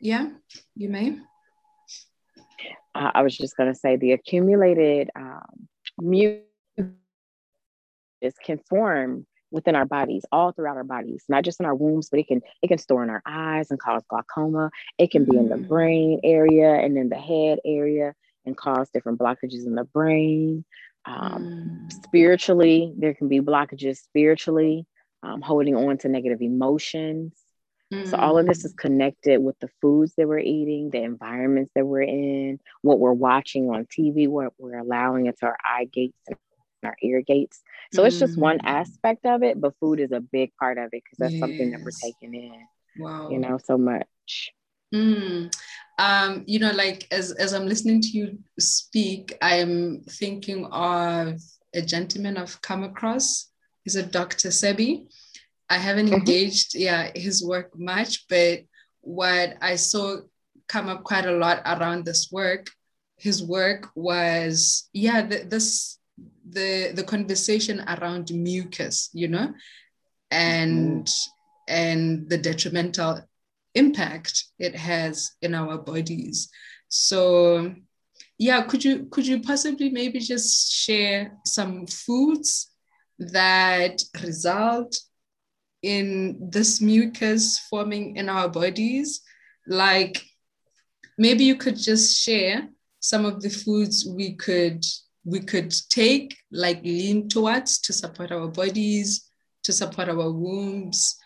yeah, you may.
I was just going to say the accumulated um, mucus can form within our bodies, all throughout our bodies, not just in our wombs, but it can it can store in our eyes and cause glaucoma. It can be in the mm. brain area and in the head area and cause different blockages in the brain. Um, mm. Spiritually, there can be blockages spiritually, um, holding on to negative emotions. So all of this is mm. connected with the foods that we're eating, the environments that we're in, what we're watching on TV, what we're allowing into our eye gates and our ear gates. So mm. it's just one mm. aspect of it, but food is a big part of it because that's yes. something that we're taking in. Wow. You know, so much.
Mm. Um, you know, like as as I'm listening to you speak, I'm thinking of a gentleman I've come across. He's a Dr. Sebi I haven't mm-hmm. engaged, yeah, his work much, but what I saw come up quite a lot around this work, his work was, yeah, the, this the the conversation around mucus, you know, and mm-hmm. and the detrimental impact it has in our bodies. So yeah, could you could you possibly maybe just share some foods that result in this mucus forming in our bodies. Like maybe you could just share some of the foods we could we could take, like lean towards to support our bodies, to support our wombs,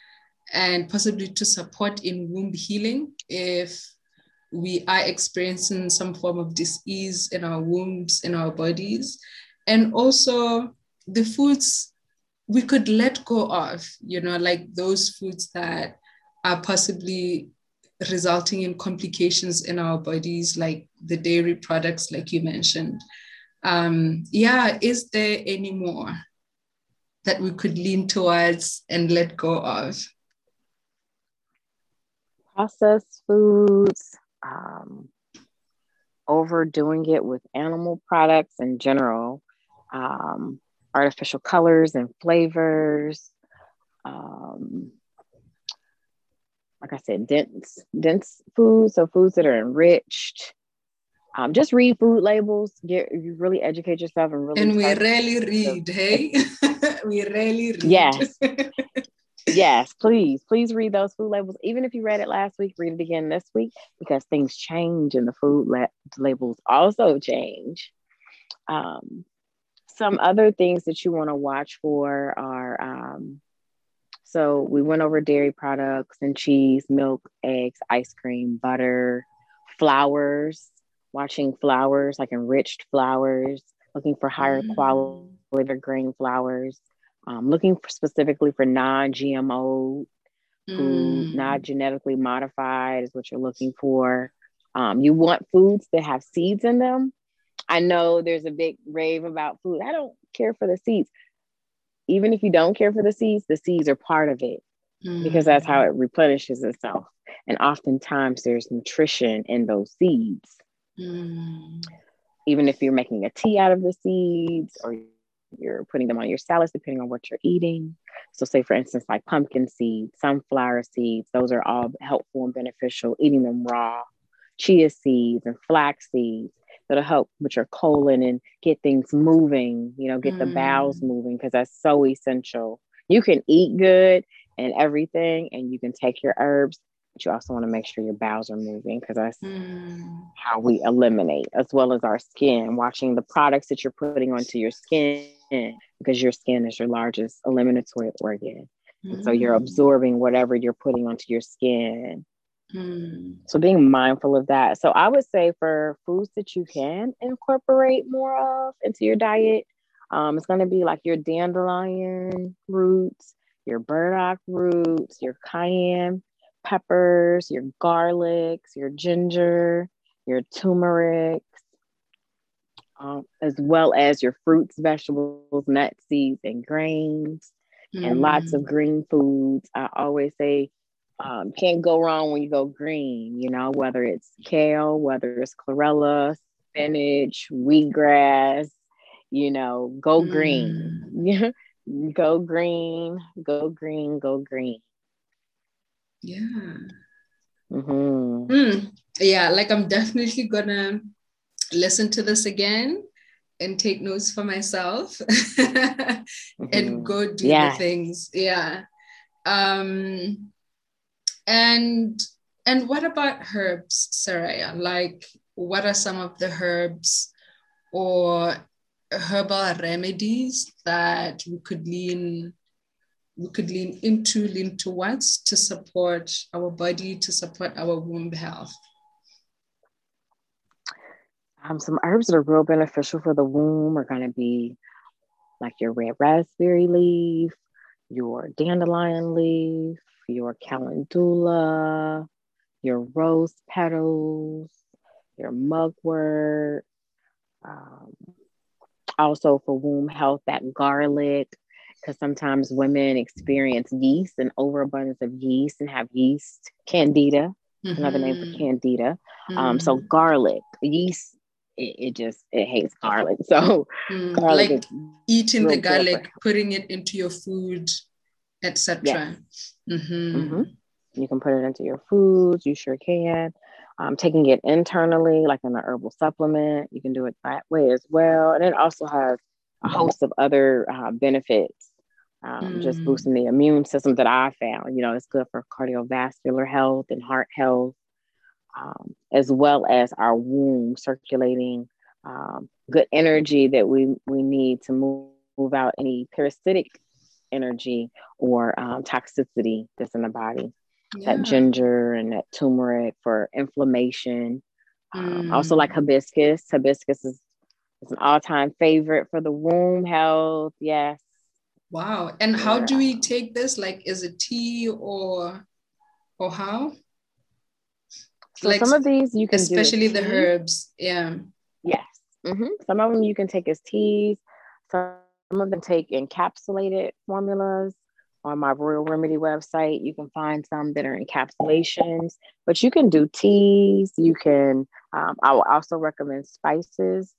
and possibly to support in womb healing if we are experiencing some form of disease in our wombs, in our bodies. And also the foods we could let go of, you know, like those foods that are possibly resulting in complications in our bodies, like the dairy products, like you mentioned. Um, yeah, is there any more that we could lean towards and let go of?
processed foods, um, overdoing it with animal products in general, um, artificial colors and flavors. Um, like I said, dense dense foods, so foods that are enriched. Um, just read food labels. Get you really educate yourself and really.
And we rarely read, hey. we rarely read.
Yes. yes, please, please read those food labels. Even if you read it last week, read it again this week because things change and the food la- labels also change. Um, some other things that you want to watch for are um, so we went over dairy products and cheese, milk, eggs, ice cream, butter, flours, watching flours, like enriched flours, looking for higher mm. quality grain flours, um, looking for specifically for non-GMO food, mm. not genetically modified is what you're looking for. Um, you want foods that have seeds in them. I know there's a big rave about food. I don't care for the seeds. Even if you don't care for the seeds, the seeds are part of it mm. because that's how it replenishes itself. And oftentimes there's nutrition in those seeds. Mm. Even if you're making a tea out of the seeds or you're putting them on your salads depending on what you're eating. So, say for instance, like pumpkin seeds, sunflower seeds, those are all helpful and beneficial, eating them raw. Chia seeds and flax seeds that'll help with your colon and get things moving, you know, get mm. the bowels mm. moving because that's so essential. You can eat good and everything, and you can take your herbs, but you also want to make sure your bowels are moving because that's mm. how we eliminate, as well as our skin, watching the products that you're putting onto your skin because your skin is your largest eliminatory organ. Mm. So you're mm. absorbing whatever you're putting onto your skin. Mm. So being mindful of that. So I would say for foods that you can incorporate more of into your diet, um, it's going to be like your dandelion roots, your burdock roots, your cayenne peppers, your garlics, your ginger, your turmeric, um, as well as your fruits, vegetables, nuts, seeds, and grains, mm. and lots of mm. green foods. I always say, um, can't go wrong when you go green, you know, whether it's kale, whether it's chlorella, spinach, wheatgrass, you know, go mm. green. go green, go green, go green.
Yeah. Mm-hmm. Mm. Yeah, like I'm definitely gonna listen to this again and take notes for myself mm-hmm. and go do yeah. the things. Yeah. Um and and what about herbs, Saraya? Like what are some of the herbs or herbal remedies that we could lean we could lean into, lean towards to support our body, to support our womb health?
Um, some herbs that are real beneficial for the womb are going to be like your red raspberry leaf, your dandelion leaf, your calendula, your rose petals, your mugwort. Um, also for womb health, that garlic, because sometimes women experience yeast and overabundance of yeast and have yeast candida, mm-hmm. another name for mm-hmm. candida. Mm-hmm. Um, so mm-hmm. garlic, yeast, it, it, just it hates garlic. So
mm, garlic like eating the garlic, putting it into your food, etc. Yes. Mm-hmm.
mm-hmm. You can put it into your foods. You sure can. Um, taking it internally, like in an herbal supplement, you can do it that way as well. And it also has a host of other uh, benefits, um, mm. just boosting the immune system that I found. You know, it's good for cardiovascular health and heart health, um, as well as our womb circulating um, good energy that we, we need to move, move out any parasitic energy or um, toxicity that's in the body. Yeah. That ginger and that turmeric for inflammation. Mm. also, like mm. hibiscus. Hibiscus is it's an all-time favorite for the womb health. Yes.
Wow. And how do we take this? Like, is it tea or or how?
So like some of these you can
especially the herbs. Yeah.
Yes. Mm-hmm. Some of them you can take as teas. Some of them take encapsulated formulas on my Royal Remedy website. You can find some that are encapsulations, but you can do teas. You can, um, I will also recommend spices.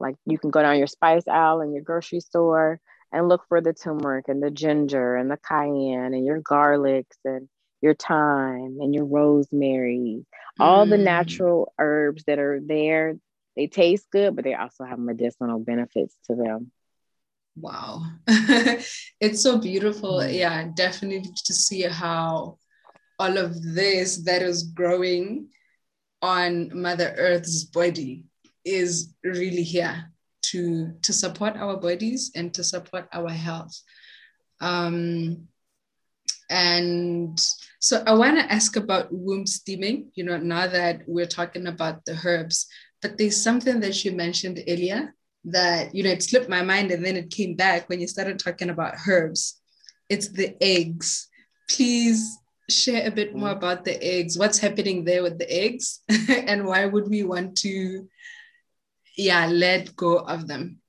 Like you can go down your spice aisle in your grocery store and look for the turmeric and the ginger and the cayenne and your garlics and your thyme and your rosemary, mm. all the mm. natural herbs that are there. They taste good, but they also have medicinal benefits to them.
Wow. it's so beautiful. Mm. Yeah, definitely to see how all of this that is growing on Mother Earth's body is really here to to support our bodies and to support our health. Um, and so I want to ask about womb steaming, you know, now that we're talking about the herbs, but there's something that you mentioned earlier that, you know, it slipped my mind and then it came back when you started talking about herbs. It's the eggs. Please share a bit more about the eggs. What's happening there with the eggs and why would we want to, yeah, let go of them?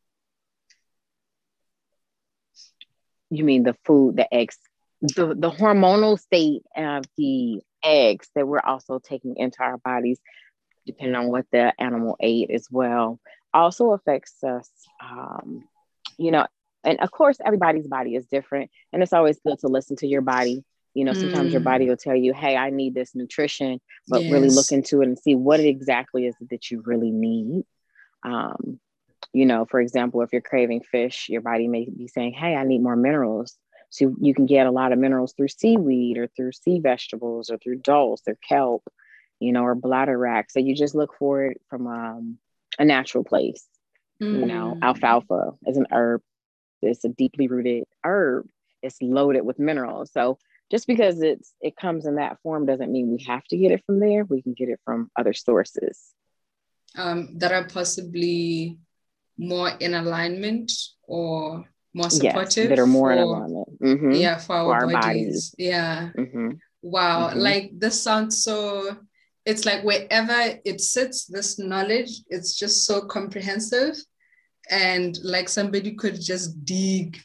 You mean the food, the eggs the, the hormonal state of the eggs that we're also taking into our bodies, depending on what the animal ate as well, also affects us. Um, you know, and of course, everybody's body is different, and it's always good to listen to your body. You know, sometimes mm. your body mm. will tell you, "Hey, I need this nutrition," but yes. really look into it and see what exactly is it that you really need. Um, you know, for example, if you're craving fish, your body may be saying, "Hey, I need more minerals." So you can get a lot of minerals through seaweed or through sea vegetables or through dulse or kelp, you know, or bladderwrack. So you just look for it from um, a natural place. Mm. You know, mm. alfalfa is an herb. It's a deeply rooted herb. It's loaded with minerals. So just because it's it comes in that form doesn't mean we have to get it from there. We can get it from other sources.
Um, that are possibly more in alignment or more supportive
yes, that are more for, in alignment
mm-hmm. yeah for our, for our bodies. bodies. yeah mm-hmm. wow mm-hmm. like this sounds so it's like wherever it sits this knowledge it's just so comprehensive and like somebody could just dig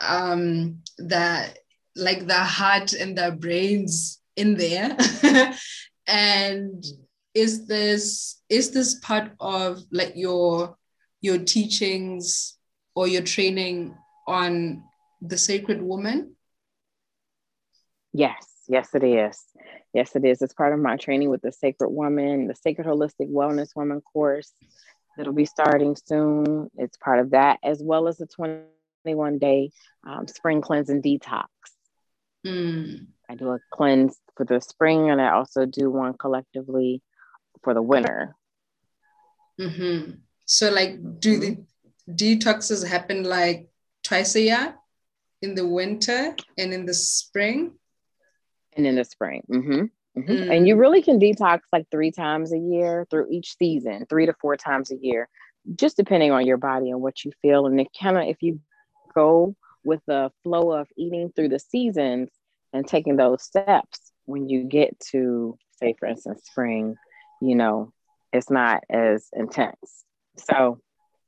um that like the heart and the brains in there and is this is this part of like your your teachings or your training on the sacred woman?
Yes, yes, it is. Yes, it is. It's part of my training with the Sacred Woman, the Sacred Holistic Wellness Woman course that'll be starting soon. It's part of that, as well as the 21 day um, spring cleansing detox. Mm. I do a cleanse for the spring, and I also do one collectively for the winter.
Mm-hmm. So, like, do the detoxes happen like twice a year in the winter and in the spring.
And in the spring. Mm-hmm. Mm-hmm. Mm. And you really can detox like three times a year through each season, three to four times a year, just depending on your body and what you feel. And it kind of, if you go with the flow of eating through the seasons and taking those steps, when you get to, say, for instance, spring, you know, it's not as intense. So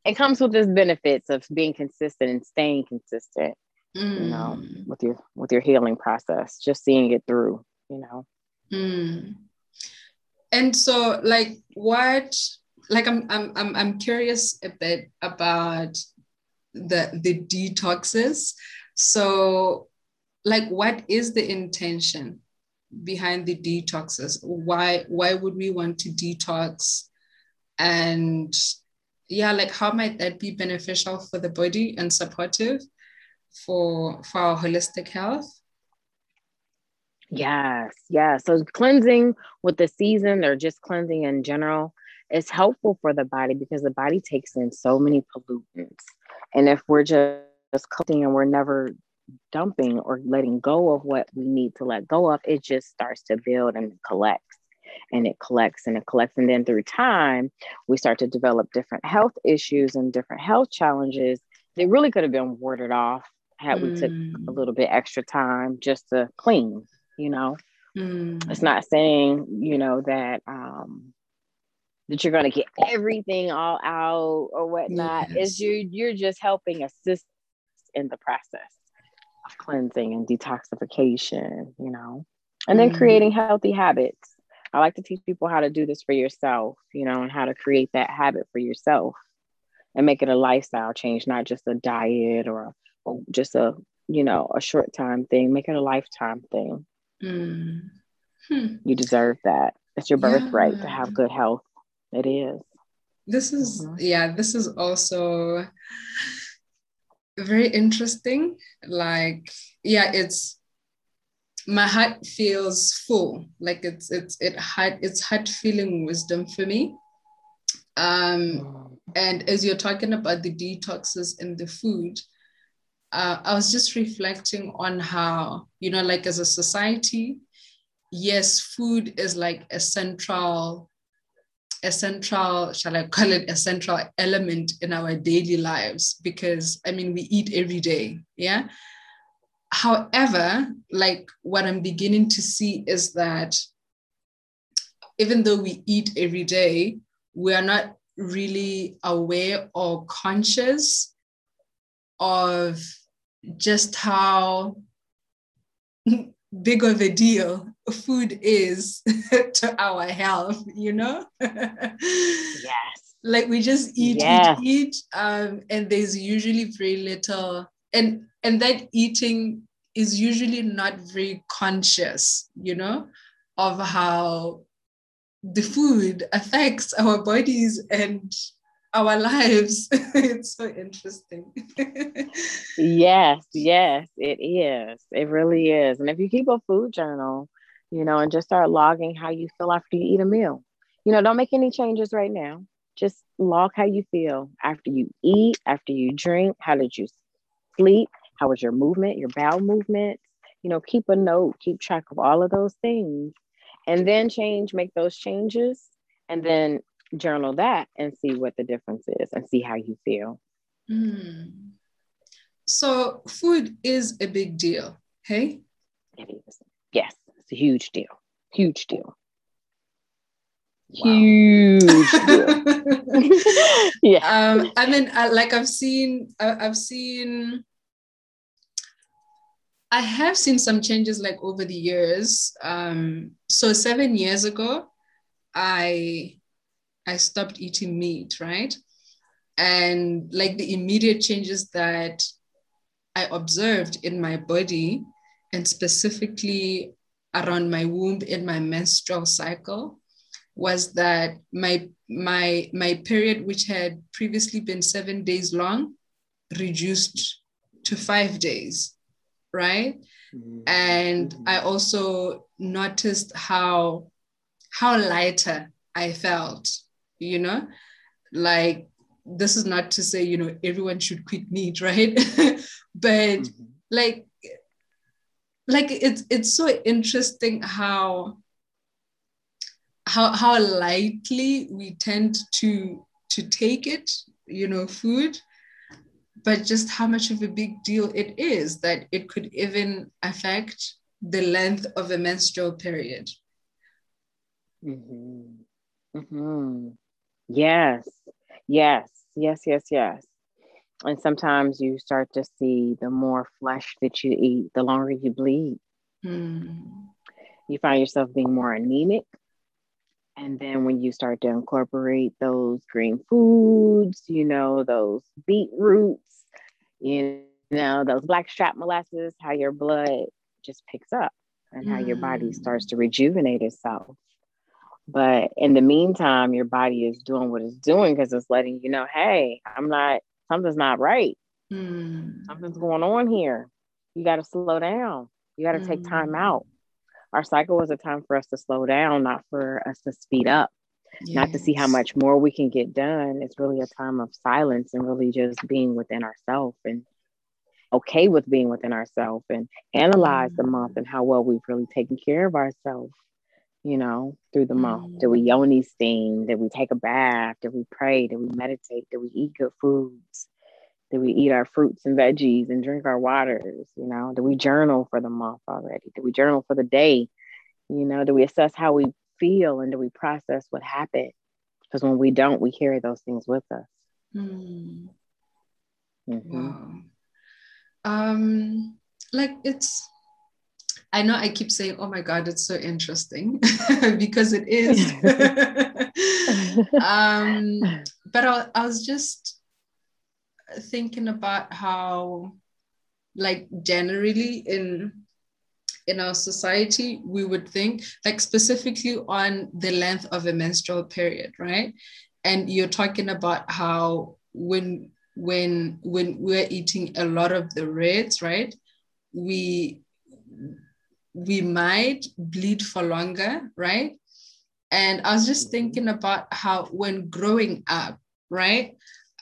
it comes with its benefits of being consistent and staying consistent mm. you know mm. with your with your healing process just seeing it through you know
mm. and so like what like I'm, I'm i'm i'm curious a bit about the the detoxes so like what is the intention behind the detoxes why why would we want to detox and yeah, like how might that be beneficial for the body and supportive for for our holistic health?
Yes, yeah. So cleansing with the season or just cleansing in general is helpful for the body because the body takes in so many pollutants. And if we're just, cleansing and we're never dumping or letting go of what we need to let go of, it just starts to build and collects and it collects and it collects. And then through time, we start to develop different health issues and different health challenges that really could have been warded off had we took a mm. little bit extra time just to clean, you know. Mm. It's not saying, you know, that um that you're gonna get everything all out or whatnot. Yes. Is you you're just helping assist in the process. Cleansing and detoxification, you know, and then mm-hmm. creating healthy habits. I like to teach people how to do this for yourself, you know, and how to create that habit for yourself and make it a lifestyle change, not just a diet or, or just a, you know, a short time thing. Make it a lifetime thing. Mm. Hmm. You deserve that. It's your birthright yeah. to have good health. It is.
This is, mm-hmm. yeah, this is also very interesting. Like, yeah, it's my heart feels full. Like it's it's it heart it's heart feeling wisdom for me. Um, and as you're talking about the detoxes in the food, uh, I was just reflecting on how, you know, like as a society, yes, food is like a central a central, shall I call it a central element in our daily lives because I mean, we eat every day. Yeah. However, like what I'm beginning to see is that even though we eat every day, we are not really aware or conscious of just how big of a deal food is to our health, you know?
yes.
Like we just eat, yes. eat, eat, um, and there's usually very little, and and that eating is usually not very conscious, you know, of how the food affects our bodies and our lives. it's so interesting.
yes, yes, it is. It really is. And if you keep a food journal, you know, and just start logging how you feel after you eat a meal, you know, don't make any changes right now. Just log how you feel after you eat, after you drink. How did you sleep? How was your movement, your bowel movements? You know, keep a note, keep track of all of those things, and then change, make those changes, and then journal that and see what the difference is and see how you feel.
Mm. So, food is a big deal, hey?
It is. Yes, a huge deal. Huge deal.
Wow. Huge deal. yeah. Um, I mean, I, like I've seen, I, I've seen, I have seen some changes like over the years. Um, so seven years ago, I I stopped eating meat, right? And like the immediate changes that I observed in my body, and specifically around my womb in my menstrual cycle, was that my my my period, which had previously been seven days long, reduced to five days, right? Mm-hmm. And I also noticed how how lighter I felt you know like this is not to say you know everyone should quit meat right but mm-hmm. like like it's it's so interesting how how how lightly we tend to to take it you know food but just how much of a big deal it is that it could even affect the length of a menstrual period
mm-hmm. Mm-hmm. Yes, yes, yes, yes, yes. And sometimes you start to see the more flesh that you eat, the longer you bleed. Mm. You find yourself being more anemic. And then when you start to incorporate those green foods, you know, those beetroots, you know, those blackstrap molasses, how your blood just picks up and mm. how your body starts to rejuvenate itself. But in the meantime, your body is doing what it's doing because it's letting you know, hey, I'm not, something's not right. Mm. Something's going on here. You got to slow down. You got to mm. take time hmm. out. Our cycle is a time for us to slow down, not for us to speed up, yes. not to see how much more we can get done. It's really a time of silence and really just being within ourselves and okay with being within ourselves and analyze mm. the month and how well we've really taken care of ourselves you know, through the month? Mm. Did we yoni steam? Did we take a bath? Did we pray? Did we meditate? Did we eat good foods? Did we eat our fruits and veggies and drink our waters? You know, did we journal for the month already? Did we journal for the day? You know, do we assess how we feel and do we process what happened? Because when we don't, we carry those things with us. Mm.
Mm-hmm. Wow. Um, like it's I know I keep saying, oh my God, it's so interesting because it is. um, but I, I was just thinking about how, like, generally in in our society, we would think, like, specifically on the length of a menstrual period, right? And you're talking about how when when when we're eating a lot of the reds, right? We we might bleed for longer, right? And I was just mm-hmm. thinking about how when growing up, right,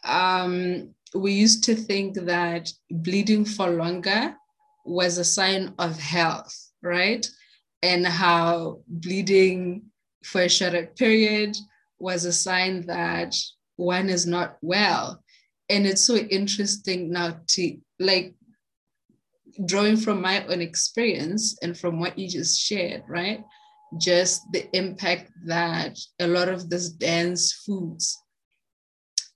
um, we used to think that bleeding for longer was a sign of health, right? And how bleeding for a shorter period was a sign that one is not well. And it's so interesting now to like drawing from my own experience and from what you just shared, right? Just the impact that a lot of these dense foods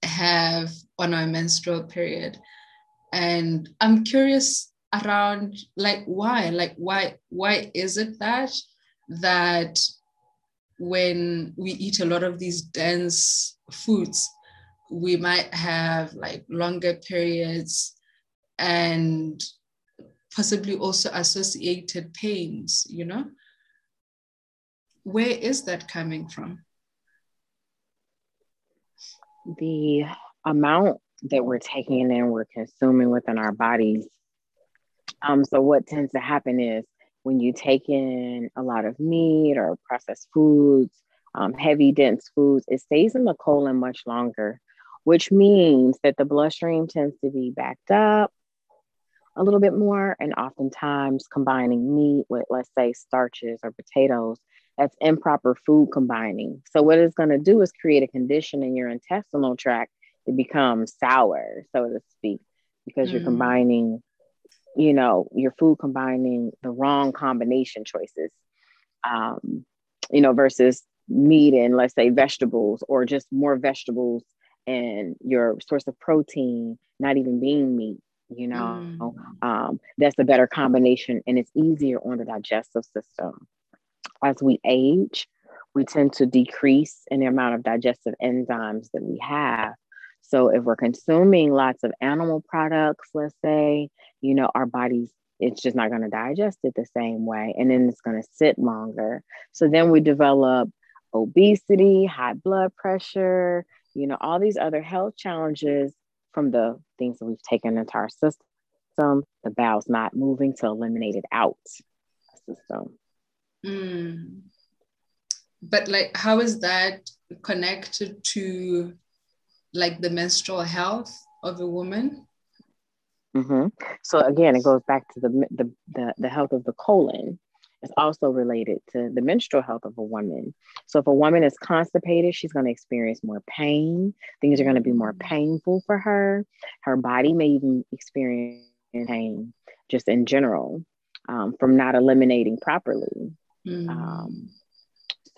have on our menstrual period. And I'm curious around like why, like why, why is it that that when we eat a lot of these dense foods, we might have like longer periods and possibly also associated pains, you know? Where is that coming from?
The amount that we're taking in and we're consuming within our bodies. Um, so, what tends to happen is when you take in a lot of meat or processed foods, um, heavy, dense foods, it stays in the colon much longer, which means that the bloodstream tends to be backed up a little bit more. And oftentimes combining meat with, let's say, starches or potatoes, that's improper food combining. So, what it's going to do is create a condition in your intestinal tract to become sour, so to speak, because mm. you're combining, you know, your food combining the wrong combination choices, um, you know, versus meat and let's say vegetables or just more vegetables and your source of protein not even being meat you know mm. um, that's a better combination and it's easier on the digestive system. As we age we tend to decrease in the amount of digestive enzymes that we have. So if we're consuming lots of animal products let's say you know our bodies it's just not going to digest it the same way and then it's going to sit longer. So then we develop obesity high blood pressure you know all these other health challenges from the things that we've taken into our system, the bowel's not moving to eliminate it out system.
Mm. But like, how is that connected to like the menstrual health of a woman?
Mm-hmm. So again, it goes back to the, the the the health of the colon is also related to the menstrual health of a woman. So if a woman is constipated, she's going to experience more pain. Things are going to be more painful for her. Her body may even experience pain just in general um, from not eliminating properly. Mm. Um,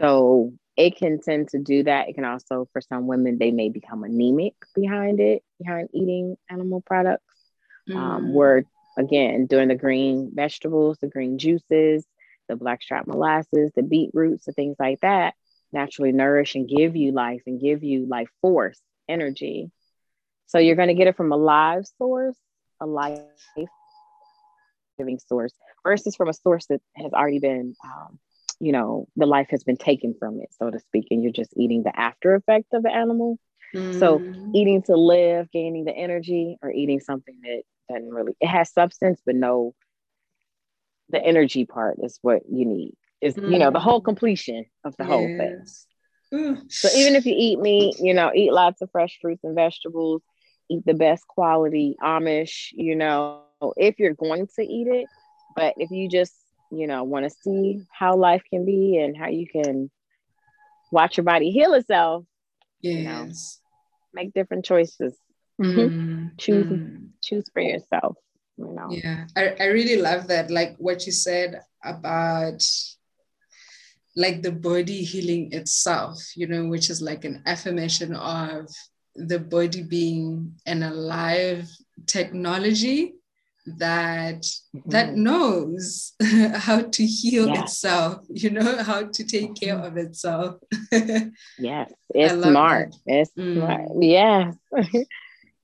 so it can tend to do that. It can also, for some women, they may become anemic behind it, behind eating animal products. Um, mm. Um, where again, doing the green vegetables, the green juices, the blackstrap molasses, the beetroots, the things like that naturally nourish and give you life and give you life force, energy. So you're going to get it from a live source, a life giving source, versus from a source that has already been, um, you know, the life has been taken from it, so to speak, and you're just eating the after effect of the animal. Mm. So eating to live, gaining the energy, or eating something that doesn't really it has substance but no the energy part is what you need. Is mm. you know the whole mm. completion of the yes. whole thing. So even if you eat meat, you know, eat lots of fresh fruits and vegetables, eat the best quality Amish, you know, if you're going to eat it. But if you just, you know, want to see how life can be and how you can watch your body heal itself, yes. you know, make different choices. Mm. choose mm. choose for yourself you know
yeah I, I really love that like what you said about like the body healing itself you know which is like an affirmation of the body being an alive technology that mm-hmm. that knows how to heal yes. itself you know how to take care mm-hmm. of itself
yes it's smart it's mm. smart yes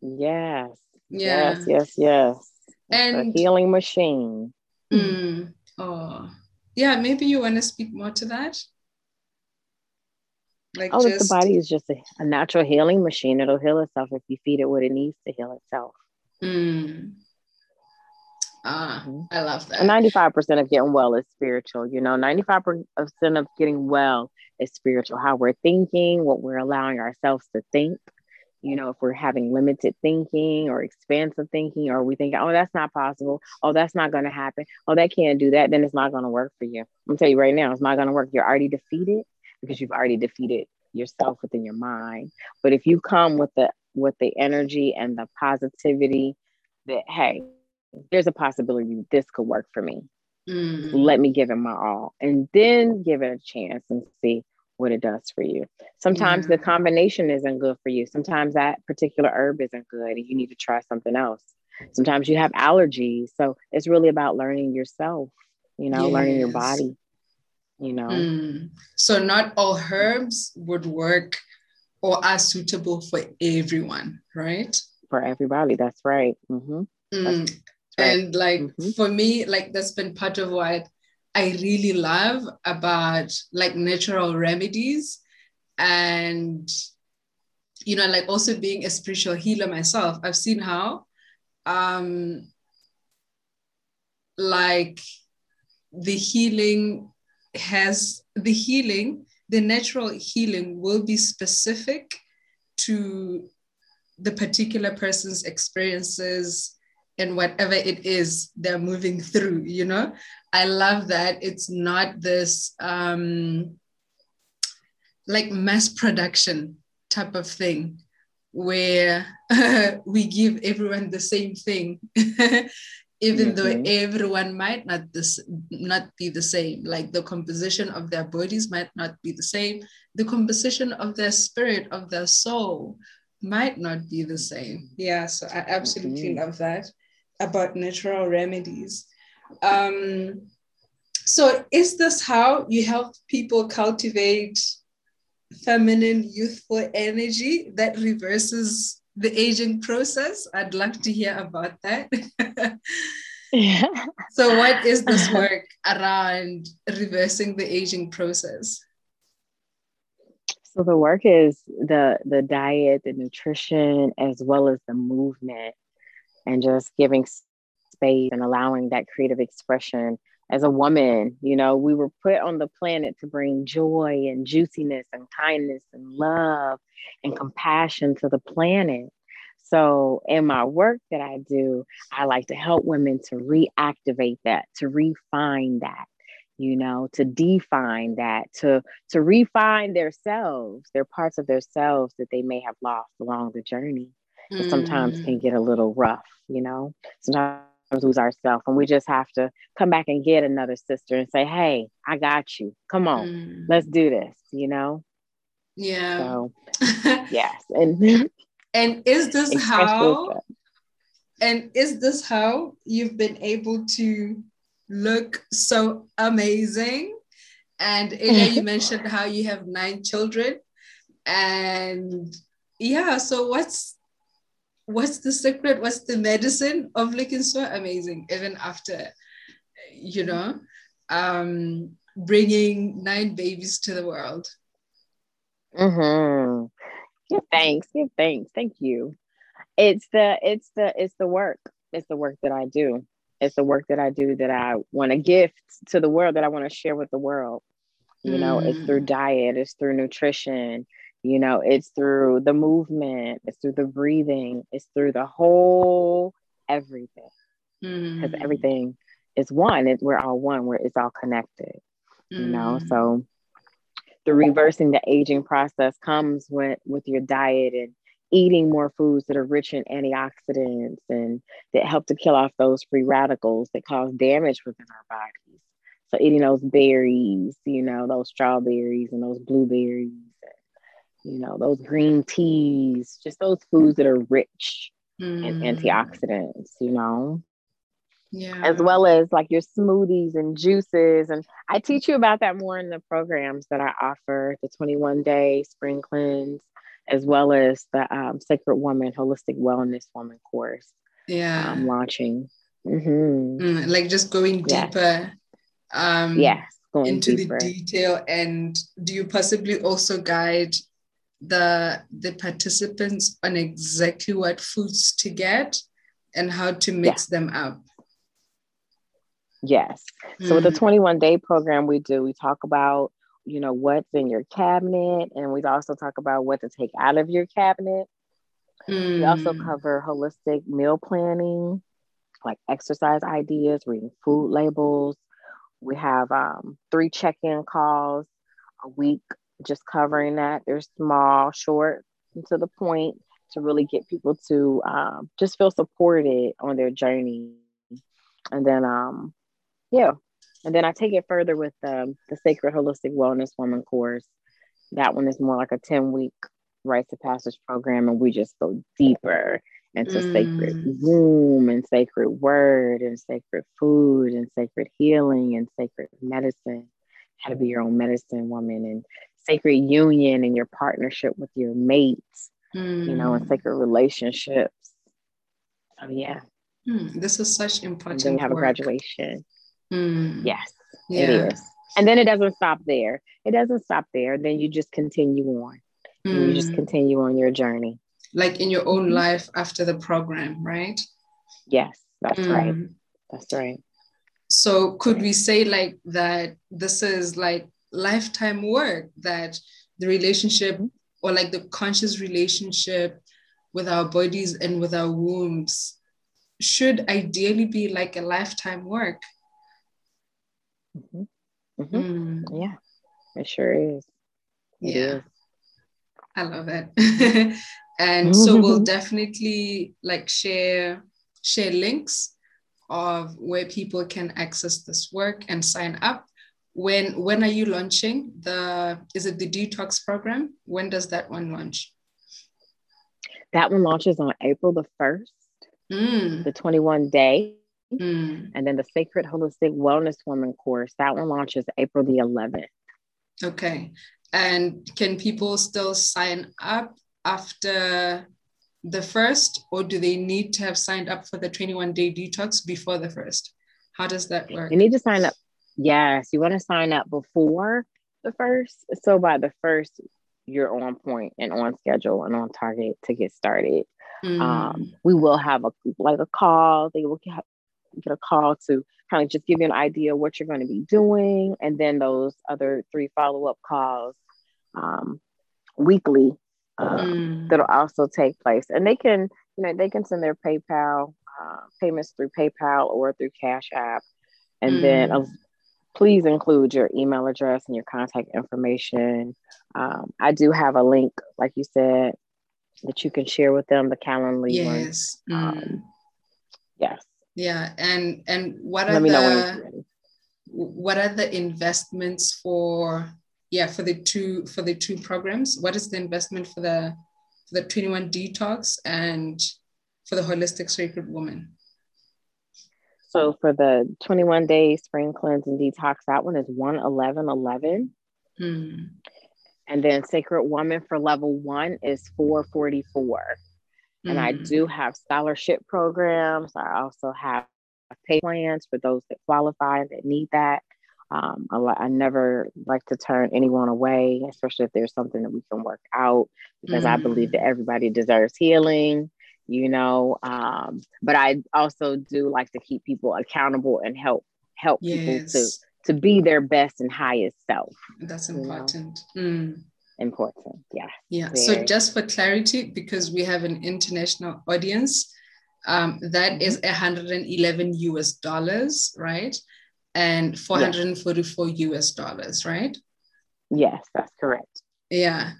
yes yes yes yes and a healing machine
mm, oh yeah maybe you want to speak more to that
like oh just... the body is just a, a, natural healing machine it'll heal itself if you feed it what it needs to heal itself
mm. Ah, mm-hmm. I love that. 95%
of getting well is spiritual. You know, 95% of getting well is spiritual. How we're thinking, what we're allowing ourselves to think. You know, if we're having limited thinking or expansive thinking, or we think, oh, that's not possible. Oh, that's not going to happen. Oh, that can't do that. Then it's not going to work for you. I'm going to tell you right now, it's not going to work. You're already defeated because you've already defeated yourself within your mind. But if you come with the with the energy and the positivity that, hey, there's a possibility this could work for me. Mm. Let me give it my all and then give it a chance and see what it does for you. Sometimes yeah. the combination isn't good for you. Sometimes that particular herb isn't good and you need to try something else. Sometimes you have allergies. So it's really about learning yourself, you know, yes. learning your body, you know. Mm.
So not all herbs would work or are suitable for everyone, right?
For everybody. That's right. Mm-hmm. Mm.
That's, and like mm-hmm. for me like that's been part of what i really love about like natural remedies and you know like also being a spiritual healer myself. I've seen how um like the healing has the healing the natural healing will be specific to the particular person's experiences and whatever it is they're moving through you know? I love that it's not this um like mass production type of thing where we give everyone the same thing even mm-hmm. though everyone might not this not be the same. Like the composition of their bodies might not be the same. The composition of their spirit of their soul might not be the same. Yeah so i absolutely mm-hmm. love that about natural remedies. Um, so, is this how you help people cultivate feminine, youthful energy that reverses the aging process? I'd love to hear about that. yeah. So, what is this work around reversing the aging process?
So the work is the the diet, the nutrition, as well as the movement and just giving space and allowing that creative expression. As a woman you know we were put on the planet to bring joy and juiciness and kindness and love and compassion to the planet. So in my work that i do i like to help women to reactivate that to refine that you know to define that to to refine their selves their parts of their selves that they may have lost along the journey mm. sometimes can get a little rough, you know. Sometimes lose ourselves and we just have to come back and get another sister and say, Hey, I got you. Come on, mm. let's do this, you know?
Yeah.
So yes. And
and is this how and is this how you've been able to look so amazing? And you mentioned how you have nine children. And yeah, so what's what's the secret? What's the medicine of looking so amazing even after, you know, um, bringing nine babies to the world?
Mm-hmm. Give thanks. Give thanks. Thank you. It's the it's the it's the work. It's the work that I do. It's the work that I do that I want to gift to the world that I want to share with the world. You mm. know, it's through mm. diet, it's through nutrition, you know, it's through the movement, it's through the breathing, it's through the whole everything. Because mm. everything is one. It, we're all one. Where it's all connected. Mm. You know, mm. so the reversing the aging process comes with with your diet and eating more foods that are rich in antioxidants and that help to kill off those free radicals that cause damage within our bodies. So eating those berries, you know, those strawberries and those blueberries you know, those green teas, just those foods that are rich mm. in antioxidants, you know.
Yeah.
as well as like your smoothies and juices. And I teach you about that more in the programs that I offer the 21 day spring cleanse, as well as the um, Sacred Woman Holistic Wellness Woman course
Yeah.
I'm launching. hmm
Mm, like just going
Yes.
deeper. Um,
Yes, going
into
deeper.
the detail and do you possibly also guide the the participants on exactly what foods to get and how to mix them up
Yes. So with the
Mm,
21 day program we do, we talk about, you know, what's in your cabinet and we also talk about what to take out of your cabinet. We also
mm,
cover holistic meal planning, like exercise ideas, reading food labels. We have um, three check-in calls a week, just covering that. They're small, short, and to the point to really get people to um, just feel supported on their journey. And then, um, yeah, and then I take it further with um, the Sacred Holistic Wellness Woman course. That one is more like a 10 week rites of passage program, and we just go deeper into sacred
Mm.
womb and sacred word and sacred food and sacred healing and sacred medicine. How to be your own medicine woman and sacred union and your partnership with your mates, you know, and
mm,
sacred relationships. So yeah,
mm. this is such
and
important
then we have a graduation.
Mm,
Yes,
yeah.
it is. And then it doesn't stop there. It doesn't stop there. Then you just continue on. And you just
Mm.
continue on your journey.
like in your own
Mhm.
life after the program right
Yes, that's right.
Mm.
That's right.
So could we say like that this is like lifetime work that the relationship
Mhm.
or like the conscious relationship with our bodies and with our wombs should ideally be like a lifetime work.
hmm hmm
Mm,
Yeah, it sure is. It
yeah,
is.
I love it. and so we'll definitely like share share links of where people can access this work and sign up. When when are you launching the is it the detox program? When does that one launch?
That one launches on April the 1st,
Mm,
the 21 day.
mm,
And then the Sacred Holistic Wellness Woman course, that one launches April the 11th.
okay. And can people still sign up after the first, or do they need to have signed up for the 21 day detox before the first? How does that work?
You need to sign up. Yes, you want to sign up before the first. So by the first, you're on point and on schedule and on target to get started.
Mm,
Um, we will have a like a call. They will get, get a call to kind of just give you an idea of what you're going to be doing, and then those other three follow up calls um, weekly um,
mm,
that'll also take place. And they can, you know, they can send their PayPal uh, payments through PayPal or through Cash App, and then
Mm.
Please include your email address and your contact information. Um, I do have a link, like you said, that you can share with them. The Calendly one.
yes.
Um,
mm,
Yes.
yeah. And and what are
Let when
the what are the investments for yeah for the two for the two programs? What is the investment for the for the 21 detox and for the holistic sacred woman?
So for the 21 day spring cleanse and detox, that one is 111.11.
Mm,
And then Sacred Woman for level one is 444. And I
mm,
do have scholarship programs. I also have pay plans for those that qualify that need that. Um, I, I never like to turn anyone away, especially if there's something that we can work out, because I believe that everybody deserves healing, you know. Um, but I also do like to keep people accountable and help help people to to be their best and highest self.
that's
you know.
important. Mm.
Important, yeah.
Yeah. So just for clarity, because we have an international audience, um, that is 111 US dollars, right? And 444 US dollars, right?
Yes, that's correct.
Yeah.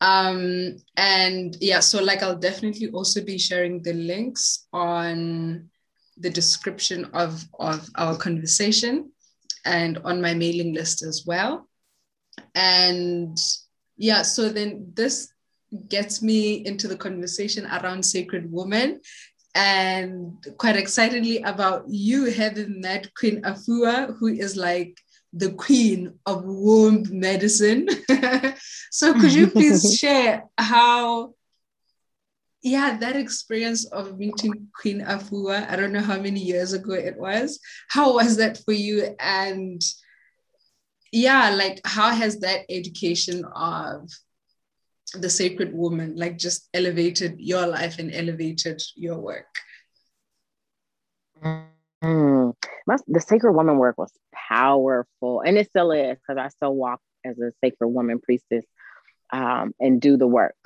Um, and yeah, so like I'll definitely also be sharing the links on the description of, of our conversation and on my mailing list as well. And yeah, so then this gets me into the conversation around sacred woman. and quite excitedly about you having met Queen Afua, who is like the queen of womb medicine. so could you please share how yeah, that experience of meeting Queen Afua, I don't know how many years ago it was. How was that for you? And yeah, like how has that education of the sacred woman like just elevated your life and elevated your work?
Mm. The sacred woman work was powerful, and it still is because I still walk as a sacred woman priestess um, and do the work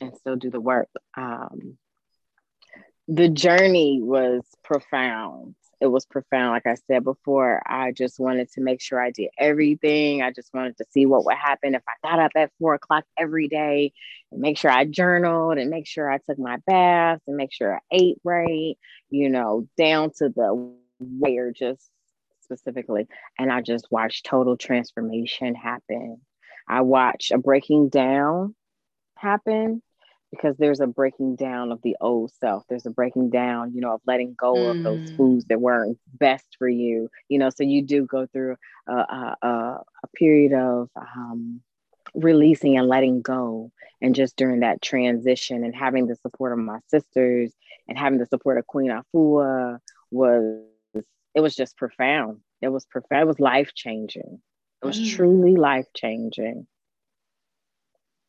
and still do the work. Um, the journey was profound. It was profound. Like I said before, I just wanted to make sure I did everything. I just wanted to see what would happen if I got up at four o'clock every day and make sure I journaled and make sure I took my baths and make sure I ate right, you know, down to the where just specifically. And I just watched total transformation happen. I watched a breaking down happen because there's a breaking down of the old self. There's a breaking down, you know, of letting go mm. of those mm. foods that weren't best for you. You know, so you do go through a, a, a period of um, releasing and letting go. And just during that transition and having the support of my sisters and having the support of Queen Afua was, it was just profound. It was profound. It was life changing. It was mm. truly life changing.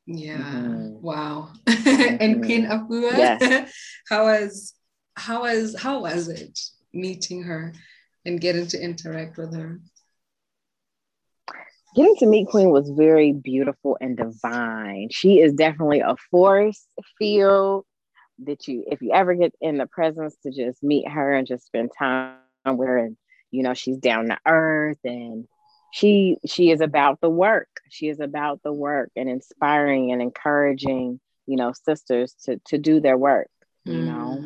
Yeah. Mm-hmm. Wow. Mm-hmm. and Queen Afua, yes. how was how was how was it meeting her and getting to interact with her?
Getting to meet Queen was very beautiful and divine. She is definitely a force field that you, if you ever get in the presence to just meet her and just spend time her, and you know, she's down to earth and she she is about the work she is about the work and inspiring and encouraging you know sisters to to do their work you mm. know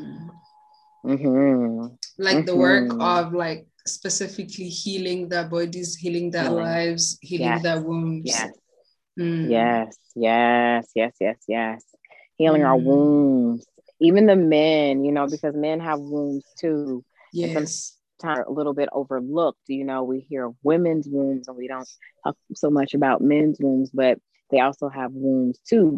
mm-hmm. like mm-hmm. the work mm-hmm. of like specifically healing their bodies healing their lives healing yes. their wounds
yes mm. yes yes yes yes yes healing mm. our wounds even the men you know because men have wounds too
yes
time a little bit overlooked. You know, we hear women's wombs and we don't talk so much about men's wombs, but they also have wombs too.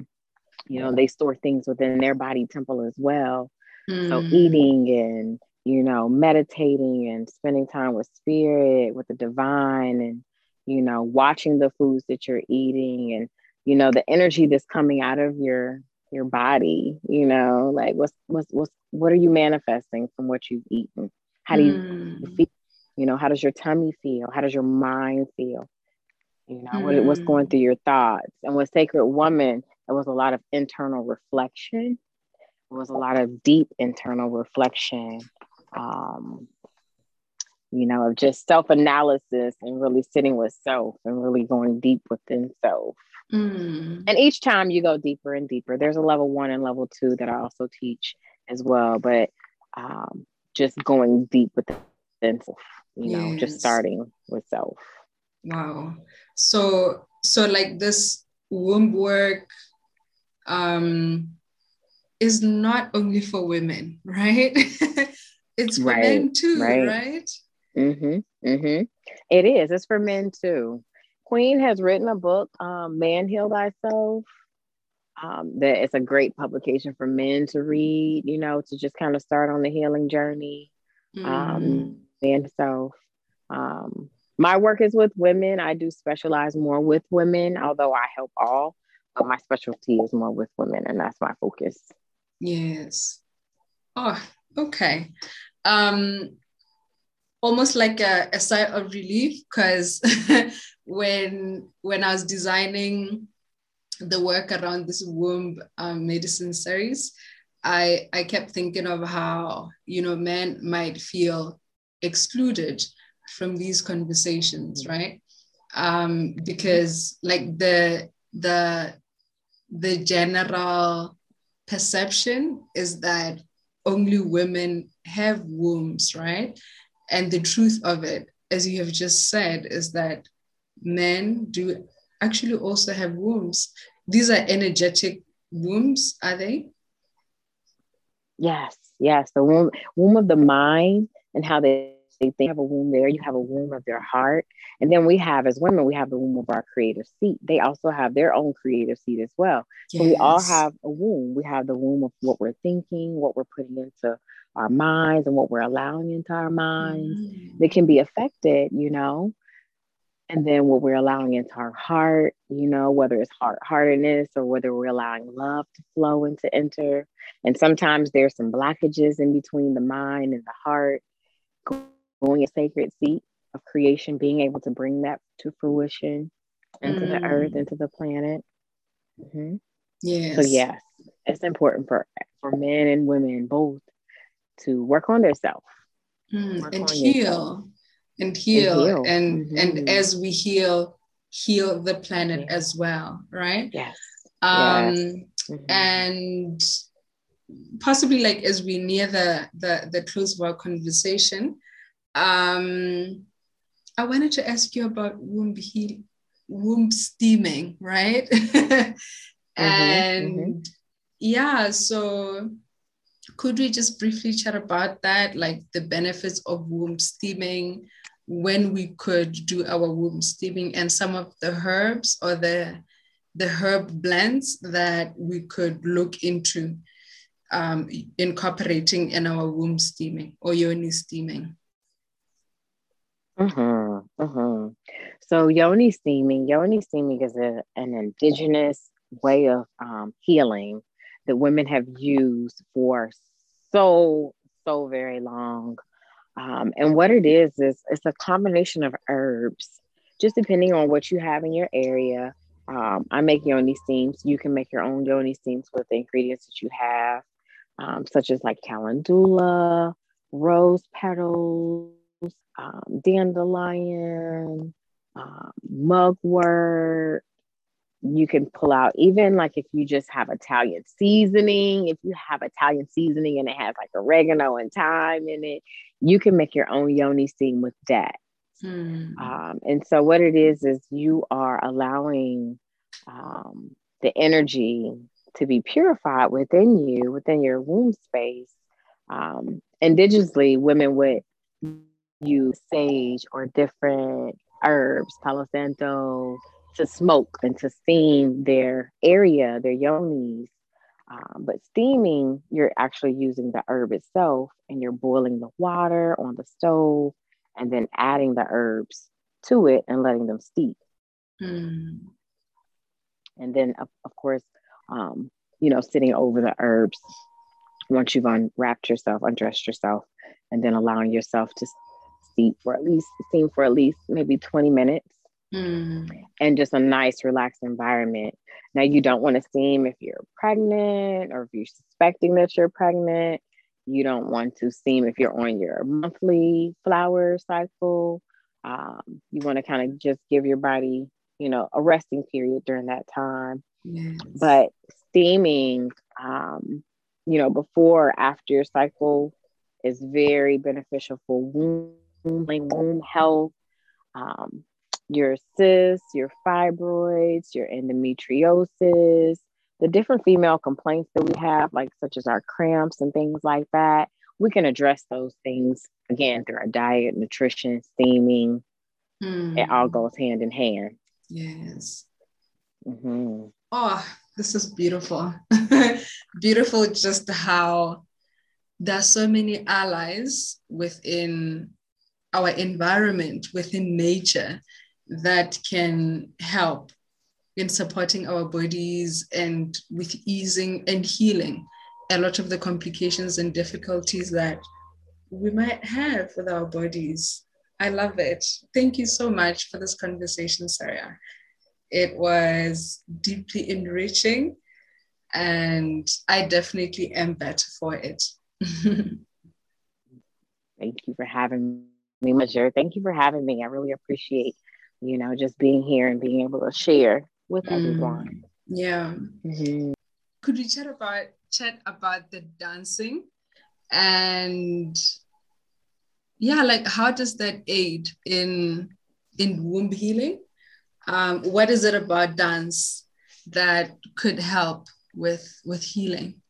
You know, they store things within their body temple as well. Mm. So eating and you know, meditating and spending time with spirit, with the divine, and you know, watching the foods that you're eating and you know, the energy that's coming out of your your body, you know, like what's what's what's what are you manifesting from what you've eaten? How do you mm. feel? You know, how does your tummy feel? How does your mind feel? You know, mm. what, what's going hmm. through your thoughts? And with Sacred Woman, it was a lot of internal reflection. It was a lot of deep internal reflection. Um, you know, of just self analysis and really sitting with self and really going deep within self. Mm. And each time you go deeper and deeper, there's a level one and level two that I also teach as well. But um, just going deep within self, you know, yes. just starting with self.
Wow. So so like this womb work um is not only for women, right? it's for right, men too, right? right?
Mm-hmm. Mm-hmm. It is. It's for men too. Queen has written a book, um, Man Heal Thyself um, that it's a great publication for men to read, you know, to just kind of start on the healing journey. Mm. Um, and so um, my work is with women. I do specialize more with women, although I help all, but my specialty is more with women, and that's my focus.
Yes. Oh, okay. Um, almost like a, a sigh of relief because when when I was designing the work around this womb um, medicine series, I, I kept thinking of how, you know, men might feel excluded from these conversations, right? Um, because like the, the, the general perception is that only women have wombs, right? And the truth of it, as you have just said, is that men do actually also have wombs. These are energetic wombs, are they?
Yes, yes. The womb, womb of the mind and how they, they have a womb there. You have a womb of their heart. And then we have, as women, we have the womb of our creative seat. They also have their own creative seat as well. Yes. So we all have a womb. We have the womb of what we're thinking, what we're putting into our minds, and what we're allowing into our minds. Mm. That can be affected, you know, and then what we're allowing into our heart, you know, whether it's heart heartedness or whether we're allowing love to flow and to enter. And sometimes there's some blockages in between the mind and the heart, going a sacred seat of creation, being able to bring that to fruition into mm. the earth, into the planet. Mm-hmm. Yes. So yes, it's important for for men and women both to work on themselves
mm, and heal. And heal and heal. and, mm-hmm. and as we heal heal the planet yeah. as well right
yes
um yes. Mm-hmm. and possibly like as we near the the the close of our conversation um i wanted to ask you about womb heal womb steaming right mm-hmm. and mm-hmm. yeah so could we just briefly chat about that like the benefits of womb steaming when we could do our womb steaming and some of the herbs or the the herb blends that we could look into um, incorporating in our womb steaming or yoni steaming.
Mm-hmm, mm-hmm. So yoni steaming, yoni steaming is a, an indigenous way of um, healing that women have used for so so very long. Um, and what it is, is it's a combination of herbs, just depending on what you have in your area. Um, I make yoni steams. You can make your own yoni steams with the ingredients that you have, um, such as like calendula, rose petals, um, dandelion, um, mugwort, you can pull out even like if you just have Italian seasoning, if you have Italian seasoning and it has like oregano and thyme in it, you can make your own yoni steam with that. Hmm. Um, and so what it is is you are allowing um, the energy to be purified within you, within your womb space. Um, indigenously, women would use sage or different herbs, Palo Santo, to smoke and to steam their area, their yonis. Um, but steaming, you're actually using the herb itself and you're boiling the water on the stove and then adding the herbs to it and letting them steep. Mm. And then, of, of course, um, you know, sitting over the herbs once you've unwrapped yourself, undressed yourself, and then allowing yourself to steep for at least, steam for at least maybe 20 minutes mm. and just a nice, relaxed environment. Now, you don't want to steam if you're pregnant or if you're suspecting that you're pregnant. You don't want to steam if you're on your monthly flower cycle. Um, you want to kind of just give your body, you know, a resting period during that time. Yes. But steaming, um, you know, before after your cycle is very beneficial for womb, womb health, um, your cysts, your fibroids, your endometriosis, the different female complaints that we have, like such as our cramps and things like that, we can address those things again through our diet, nutrition, steaming. Mm. It all hmm. goes hand in hand.
Yes. Mm-hmm. Oh, this is beautiful. beautiful just how there's so many allies within our environment, within nature, that can help in supporting our bodies and with easing and healing a lot of the complications and difficulties that we might have with our bodies. I love it. Thank you so much for this conversation, Sarah. It was deeply enriching, and I definitely am better for it.
Thank you for having me, Major. Thank you for having me. I really appreciate you know, just being here and being able to share with mm. everyone.
Yeah. Mm-hmm. Could we chat about chat about the dancing and yeah, like how does that aid in in womb healing? Um, what is it about dance that could help with with healing?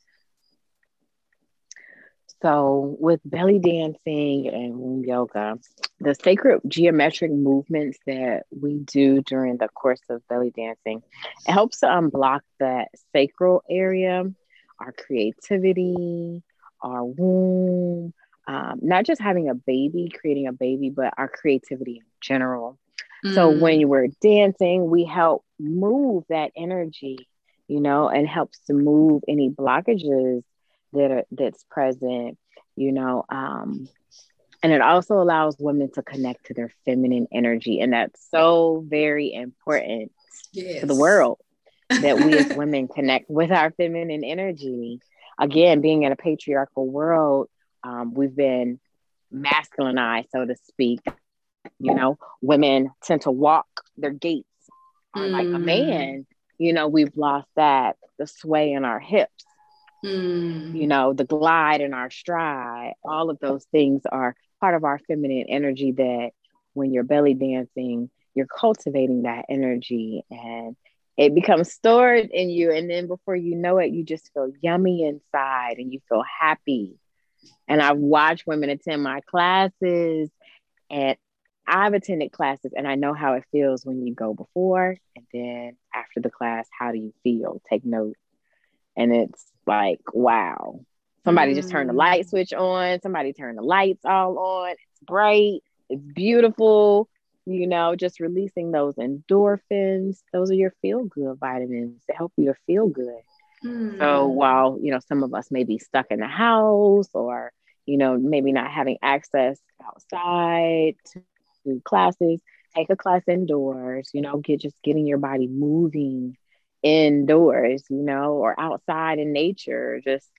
So, with belly dancing and womb yoga, the sacred geometric movements that we do during the course of belly dancing, it helps to unblock that sacral area, our creativity, our womb, um, not just having a baby, creating a baby, but our creativity in general. Mm. So, when we're dancing, we help move that energy, you know, and helps to move any blockages that are, that's present, you know. Um, and it also allows women to connect to their feminine energy, and that's so very important yes. for the world that we as women connect with our feminine energy. Again, being in a patriarchal world, um, we've been masculinized, so to speak. You know, women tend to walk their gaits mm. like a mm. man. You know, we've lost that, the sway in our hips Mm. You know, the glide and our stride, all of those things are part of our feminine energy that when you're belly dancing, you're cultivating that energy and it becomes stored in you. And then before you know it, you just feel yummy inside and you feel happy. And I've watched women attend my classes and I've attended classes and I know how it feels when you go before and then after the class, how do you feel? Take note. And it's like, wow. Somebody mm. just turned the light mm. switch on, somebody turned the lights all on. It's bright, it's beautiful, you know, just releasing those endorphins. Those are your feel good vitamins to help you feel good. Mm. So while, you know, some of us may be stuck in the house or, you know, maybe not having access outside to classes, take a class indoors, you know, get just getting your body moving indoors, you know, or outside in nature, just,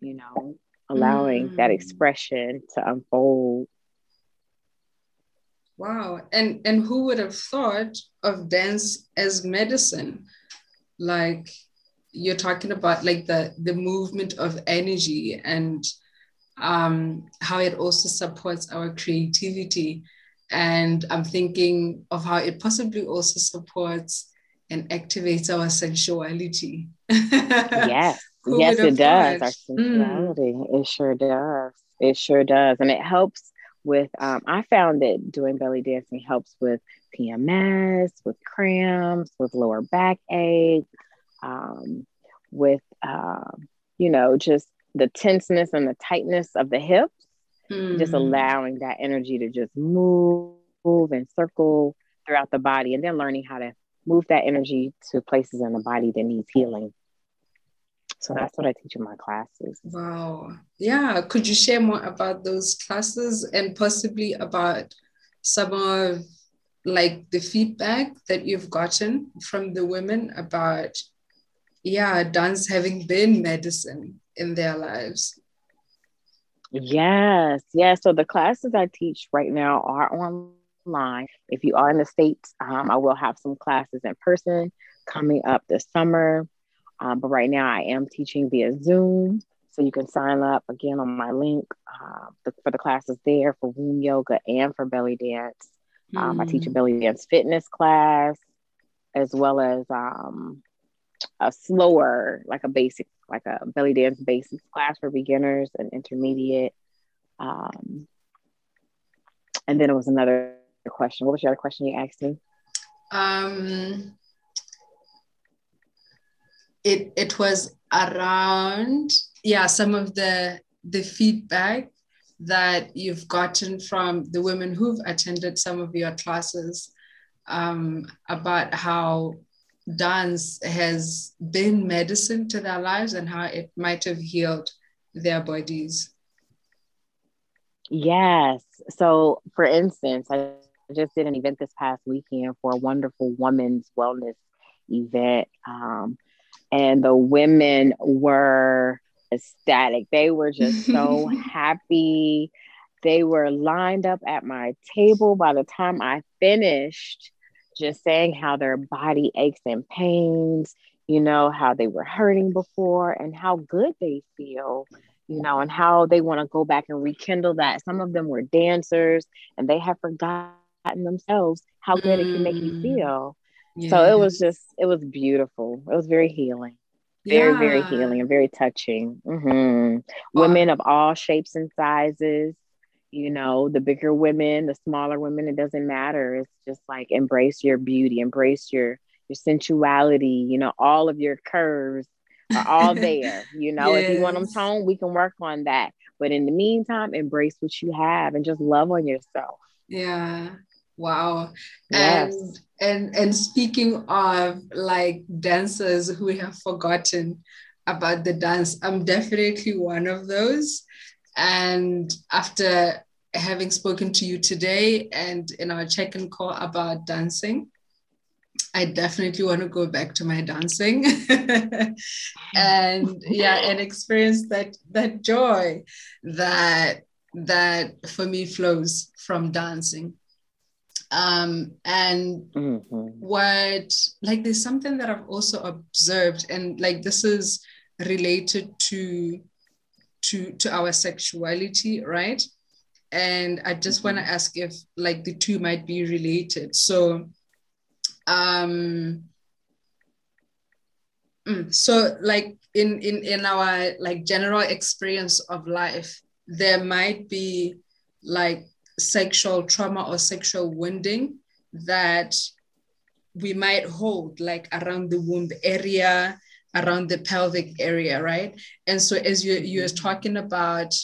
you know, allowing mm. that expression to unfold.
Wow. And and who would have thought of dance as medicine? Like you're talking about like the the movement of energy and um, how it also supports our creativity. And I'm thinking of how it possibly also supports and activates our sensuality.
yes, yes, it does. Our sensuality, mm. it sure does. It sure does, and it helps with. Um, I found that doing belly dancing helps with PMS, with cramps, with lower backache, um, with uh, you know just the tenseness and the tightness of the hips. Mm. Just allowing that energy to just move, move and circle throughout the body, and then learning how to move that energy to places in the body that needs healing. So that's what I teach in my classes.
Wow. Yeah. Could you share more about those classes and possibly about some of like the feedback that you've gotten from the women about, yeah, dance having been medicine in their lives?
Yes. Yes. So the classes I teach right now are on online. If you are in the States, um, I will have some classes in person coming up this summer. Um, but right now, I am teaching via Zoom. So you can sign up again on my link uh, the, for the classes there for womb yoga and for belly dance. Um, mm. I teach a belly dance fitness class as well as um, a slower, like a basic, like a belly dance basics class for beginners and intermediate. Um, and then it was another question. What was your other question you asked me?
Um, it it was around yeah some of the the feedback that you've gotten from the women who've attended some of your classes um, about how dance has been medicine to their lives and how it might have healed their bodies.
Yes. So, for instance, I I just did an event this past weekend for a wonderful women's wellness event. Um, and the women were ecstatic. They were just so happy. They were lined up at my table by the time I finished, just saying how their body aches and pains, you know, how they were hurting before and how good they feel you know, and how they want to go back and rekindle that. Some of them were dancers and they have forgotten in themselves how good mm. it can make you mm. feel. Yeah. So it was just, it was beautiful. It was very healing. very yeah. very healing and very touching mm-hmm. women of all shapes and sizes you know the bigger women the smaller women it doesn't matter it's just like embrace your beauty embrace your your sensuality you know all of your curves are all there you know yes. if you want them toned we can work on that but in the meantime embrace what you have and just love on yourself
yeah wow. Yes. and and and speaking of like dancers who have forgotten about the dance i'm definitely one of those. And after having spoken to you today and in our check-in call about dancing I definitely want to go back to my dancing. And yeah and experience that that joy that that for me flows from dancing um, and mm-hmm. what like there's something that I've also observed, and like this is related to to to our sexuality, right? And I just mm-hmm. want to ask if like the two might be related. So um mm, so like in in in our like general experience of life there might be like sexual trauma or sexual wounding that we might hold like around the womb area around the pelvic area right? And so as you you're talking about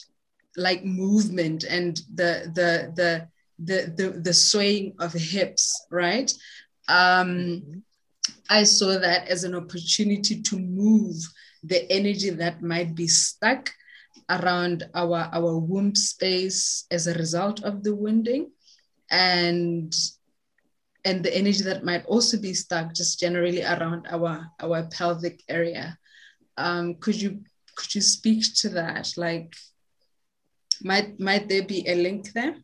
like movement and the the the the the, the swaying of hips right? Um i saw that as an opportunity to move the energy that might be stuck around our, our womb space as a result of the wounding and and the energy that might also be stuck just generally around our our pelvic area. Um, could you could you speak to that? Like might might there be a link there?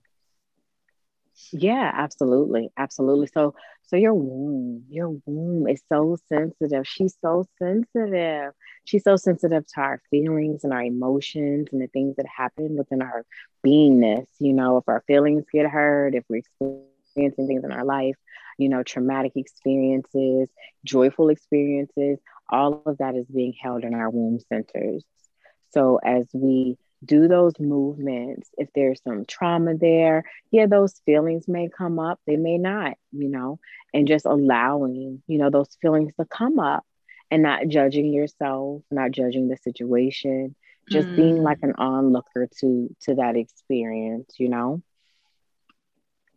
Yeah absolutely. Absolutely. So so your womb your womb is so sensitive she's so sensitive she's so sensitive to our feelings and our emotions and the things that happen within our beingness. You know, if our feelings get hurt, if we're experiencing things in our life, you know, traumatic experiences, joyful experiences, all of that is being held in our womb centers. So as we do those movements, if there's some trauma there, yeah, those feelings may come up, they may not, you know, and just allowing, you know, those feelings to come up and not judging yourself, not judging the situation, just mm. being like an onlooker to to that experience, you know.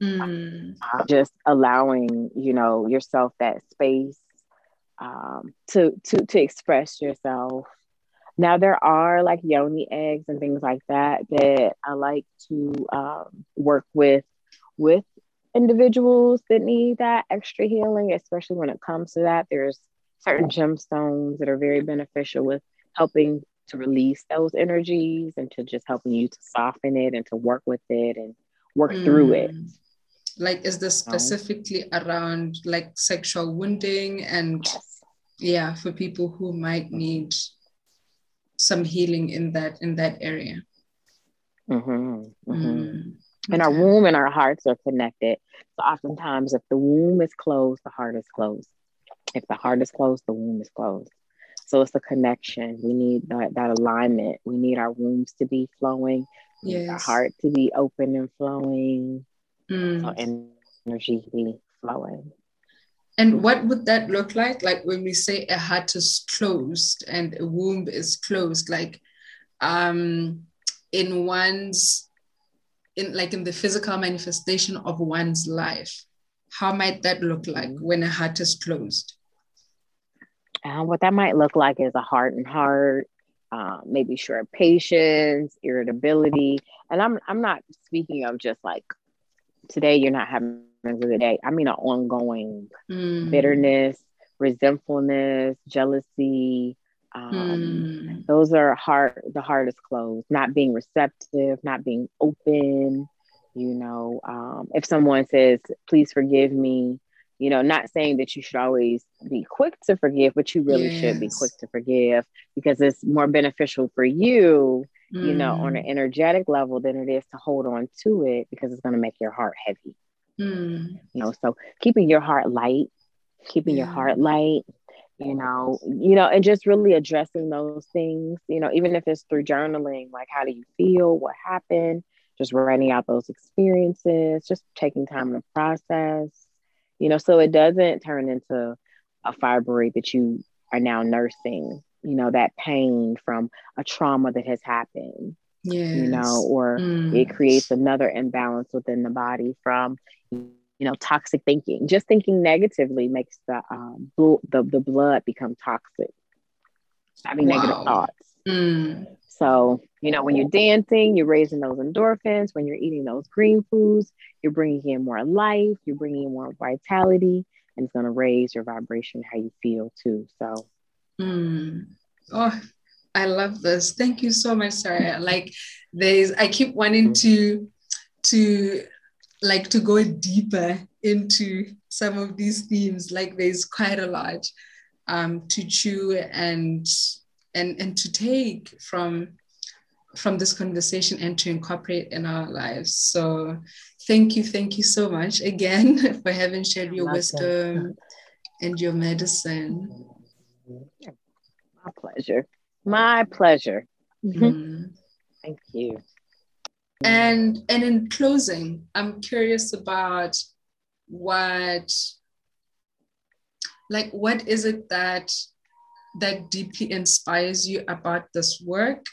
Mm. Uh, just allowing, you know, yourself that space um, to to to express yourself. Now there are like yoni eggs and things like that that I like to um, work with with individuals that need that extra healing, especially when it comes to that. There's certain gemstones that are very beneficial with helping to release those energies and to just helping you to soften it and to work with it and work mm. through it. Mm.
Like, is this specifically around like sexual wounding and yes. yeah, for people who might need some healing in that in that area?
Mm-hmm, mm-hmm. Mm. And our womb and our hearts are connected. So oftentimes, if the womb is closed, the heart is closed. If the heart is closed, the womb is closed. So it's a connection. We need that, that alignment. We need our wombs to be flowing, yes. our heart to be open and flowing, mm. so energy be flowing.
And what would that look like? Like when we say a heart is closed and a womb is closed, like um, in one's, in like in the physical manifestation of one's life, how might that look like when a heart is closed?
Uh, what that might look like is a heart and heart, uh, maybe short patience, irritability. And I'm I'm not speaking of just like today you're not having a good day. I mean an ongoing mm. bitterness, resentfulness, jealousy. Um, mm. Those are heart. The heart is closed. Not being receptive, not being open. You know, um, if someone says, "Please forgive me," you know, not saying that you should always be quick to forgive, but you really yes. should be quick to forgive because it's more beneficial for you, you know, on an mm. energetic level than it is to hold on to it because it's going to make your heart heavy. Mm. You know, so keeping your heart light, keeping yeah. your heart light, you know, you know, and just really addressing those things, you know, even if it's through journaling, like how do you feel, what happened, just writing out those experiences, just taking time to process, you know, so it doesn't turn into a fibroid that you are now nursing, you know, that pain from a trauma that has happened. Yes. You know, or mm. it creates another imbalance within the body from you know toxic thinking just thinking negatively makes the um bl- the, the blood become toxic having wow. negative thoughts mm. so you know when you're dancing you're raising those endorphins when you're eating those green foods you're bringing in more life you're bringing in more vitality and it's going to raise your vibration how you feel too so
mm. oh i love this. Thank you so much sarah. Like there's i keep wanting to to like to go deeper into some of these themes. Like there's quite a lot um, to chew and and and to take from from this conversation and to incorporate in our lives. So thank you thank you so much again for having shared your wisdom and your medicine.
My pleasure my pleasure. Mm. thank you.
And and in closing, I'm curious about what like what is it that that deeply inspires you about this work?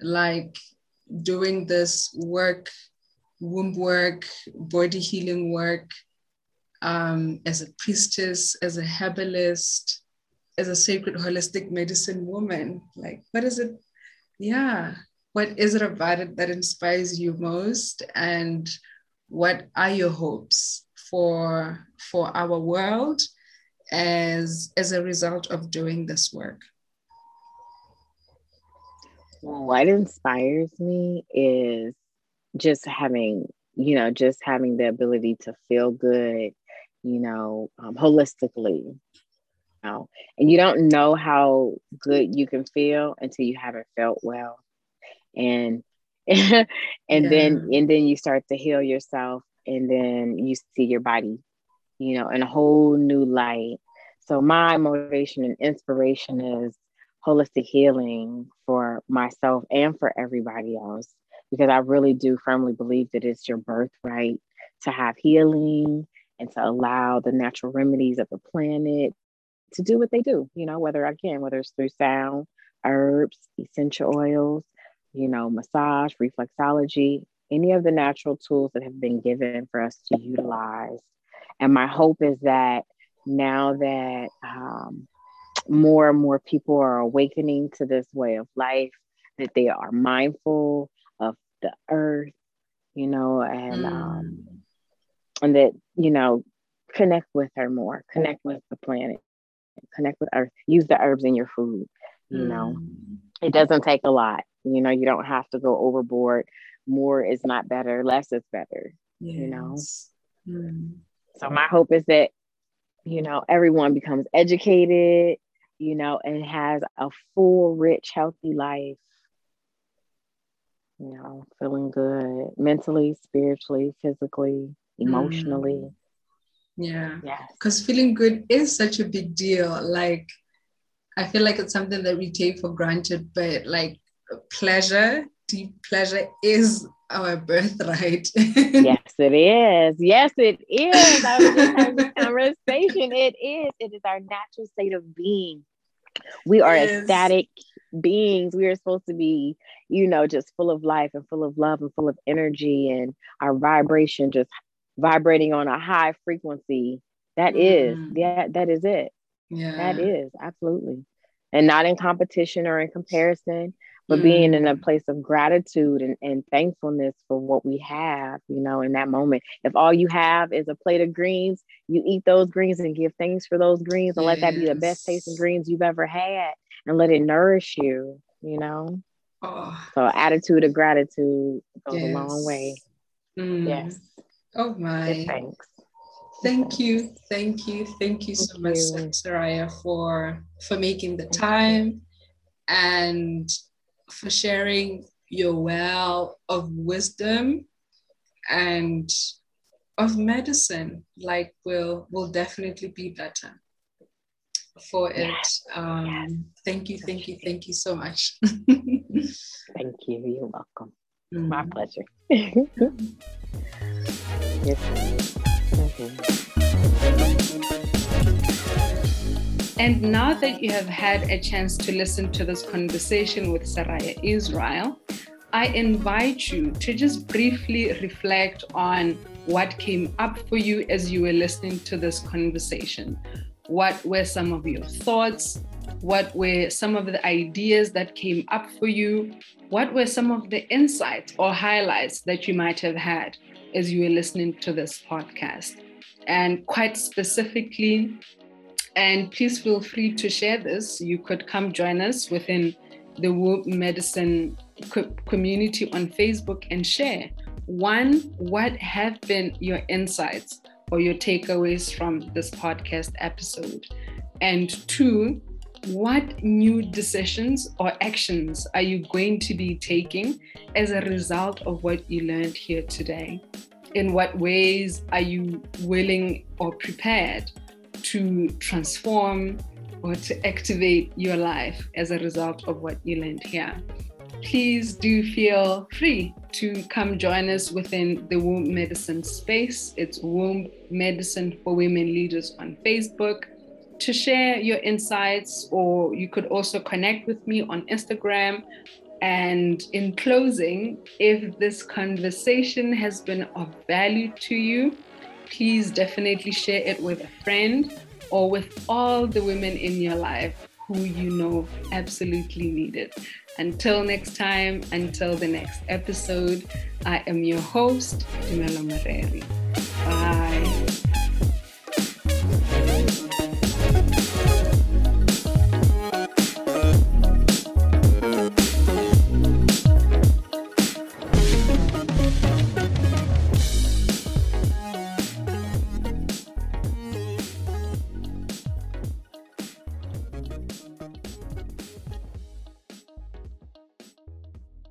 Like doing this work womb work body healing work um, as a priestess as a herbalist as a sacred holistic medicine woman like what is it? Yeah. What is it about it that inspires you most? And what are your hopes for for our world as as a result of doing this work?
What inspires me is just having you know just having the ability to feel good you know um, holistically know? and you don't know how good you can feel until you haven't felt well and and yeah. then and then you start to heal yourself and then you see your body you know in a whole new light so my motivation and inspiration is holistic healing for myself and for everybody else because i really do firmly believe that it's your birthright to have healing and to allow the natural remedies of the planet to do what they do you know whether again whether it's through sound herbs essential oils you know, massage, reflexology, any of the natural tools that have been given for us to utilize. And my hope is that now that um, more and more people are awakening to this way of life, that they are mindful of the earth, you know, and mm. um, and that you know, connect with her more, connect with the planet, connect with earth. Use the herbs in your food. You mm. know, it doesn't take a lot. You know, you don't have to go overboard. More is not better, less is better, yes. you know? Mm. So my hope is that, you know, everyone becomes educated, you know, and has a full, rich, healthy life. You know, feeling good mentally, spiritually, physically, emotionally. Mm.
Yeah. Yeah. Because feeling good is such a big deal. Like, I feel like it's something that we take for granted, but like pleasure, deep pleasure is our birthright.
yes, it is. Yes, it is. I was just having this conversation. It is. It is our natural state of being. We are yes. ecstatic beings. We are supposed to be, you know, just full of life and full of love and full of energy and our vibration just vibrating on a high frequency. That mm. is, yeah, that is it. Yeah. That is absolutely. And not in competition or in comparison, but mm. being in a mm. place of gratitude and, and thankfulness for what we have, you know, in that moment. If all you have is a plate of greens, you eat those greens and give thanks for those greens and yes. let that be the best tasting greens you've ever had and let it nourish you, you know. Oh. So attitude of gratitude goes yes. a long way.
Mm. Yes. Oh my. thanks. Thank you, thank you, thank you so much, Saraya, for for making the time and for sharing your well of wisdom and of medicine. Like will will definitely be better. for it. Um, thank you, thank you, thank you so much.
thank you. You're welcome. Mm. My pleasure.
And now that you have had a chance to listen to this conversation with Saraya Israel, I invite you to just briefly reflect on what came up for you as you were listening to this conversation. What were some of your thoughts? What were some of the ideas that came up for you? What were some of the insights or highlights that you might have had as you were listening to this podcast? And quite specifically, and please feel free to share this. You could come join us within the Womb Medicine community on Facebook and share. One, what have been your insights or your takeaways from this podcast episode? And two, what new decisions or actions are you going to be taking as a result of what you learned here today? In what ways are you willing or prepared to transform or to activate your life as a result of what you learned here. Please do feel free to come join us within the womb medicine space. It's Womb Medicine for Women Leaders on Facebook to share your insights, or you could also connect with me on Instagram. And in closing, if this conversation has been of value to you, please definitely share it with a friend or with all the women in your life who you know absolutely need it. Until next time, until the next episode, I am your host, Dumelo Mareri. Bye.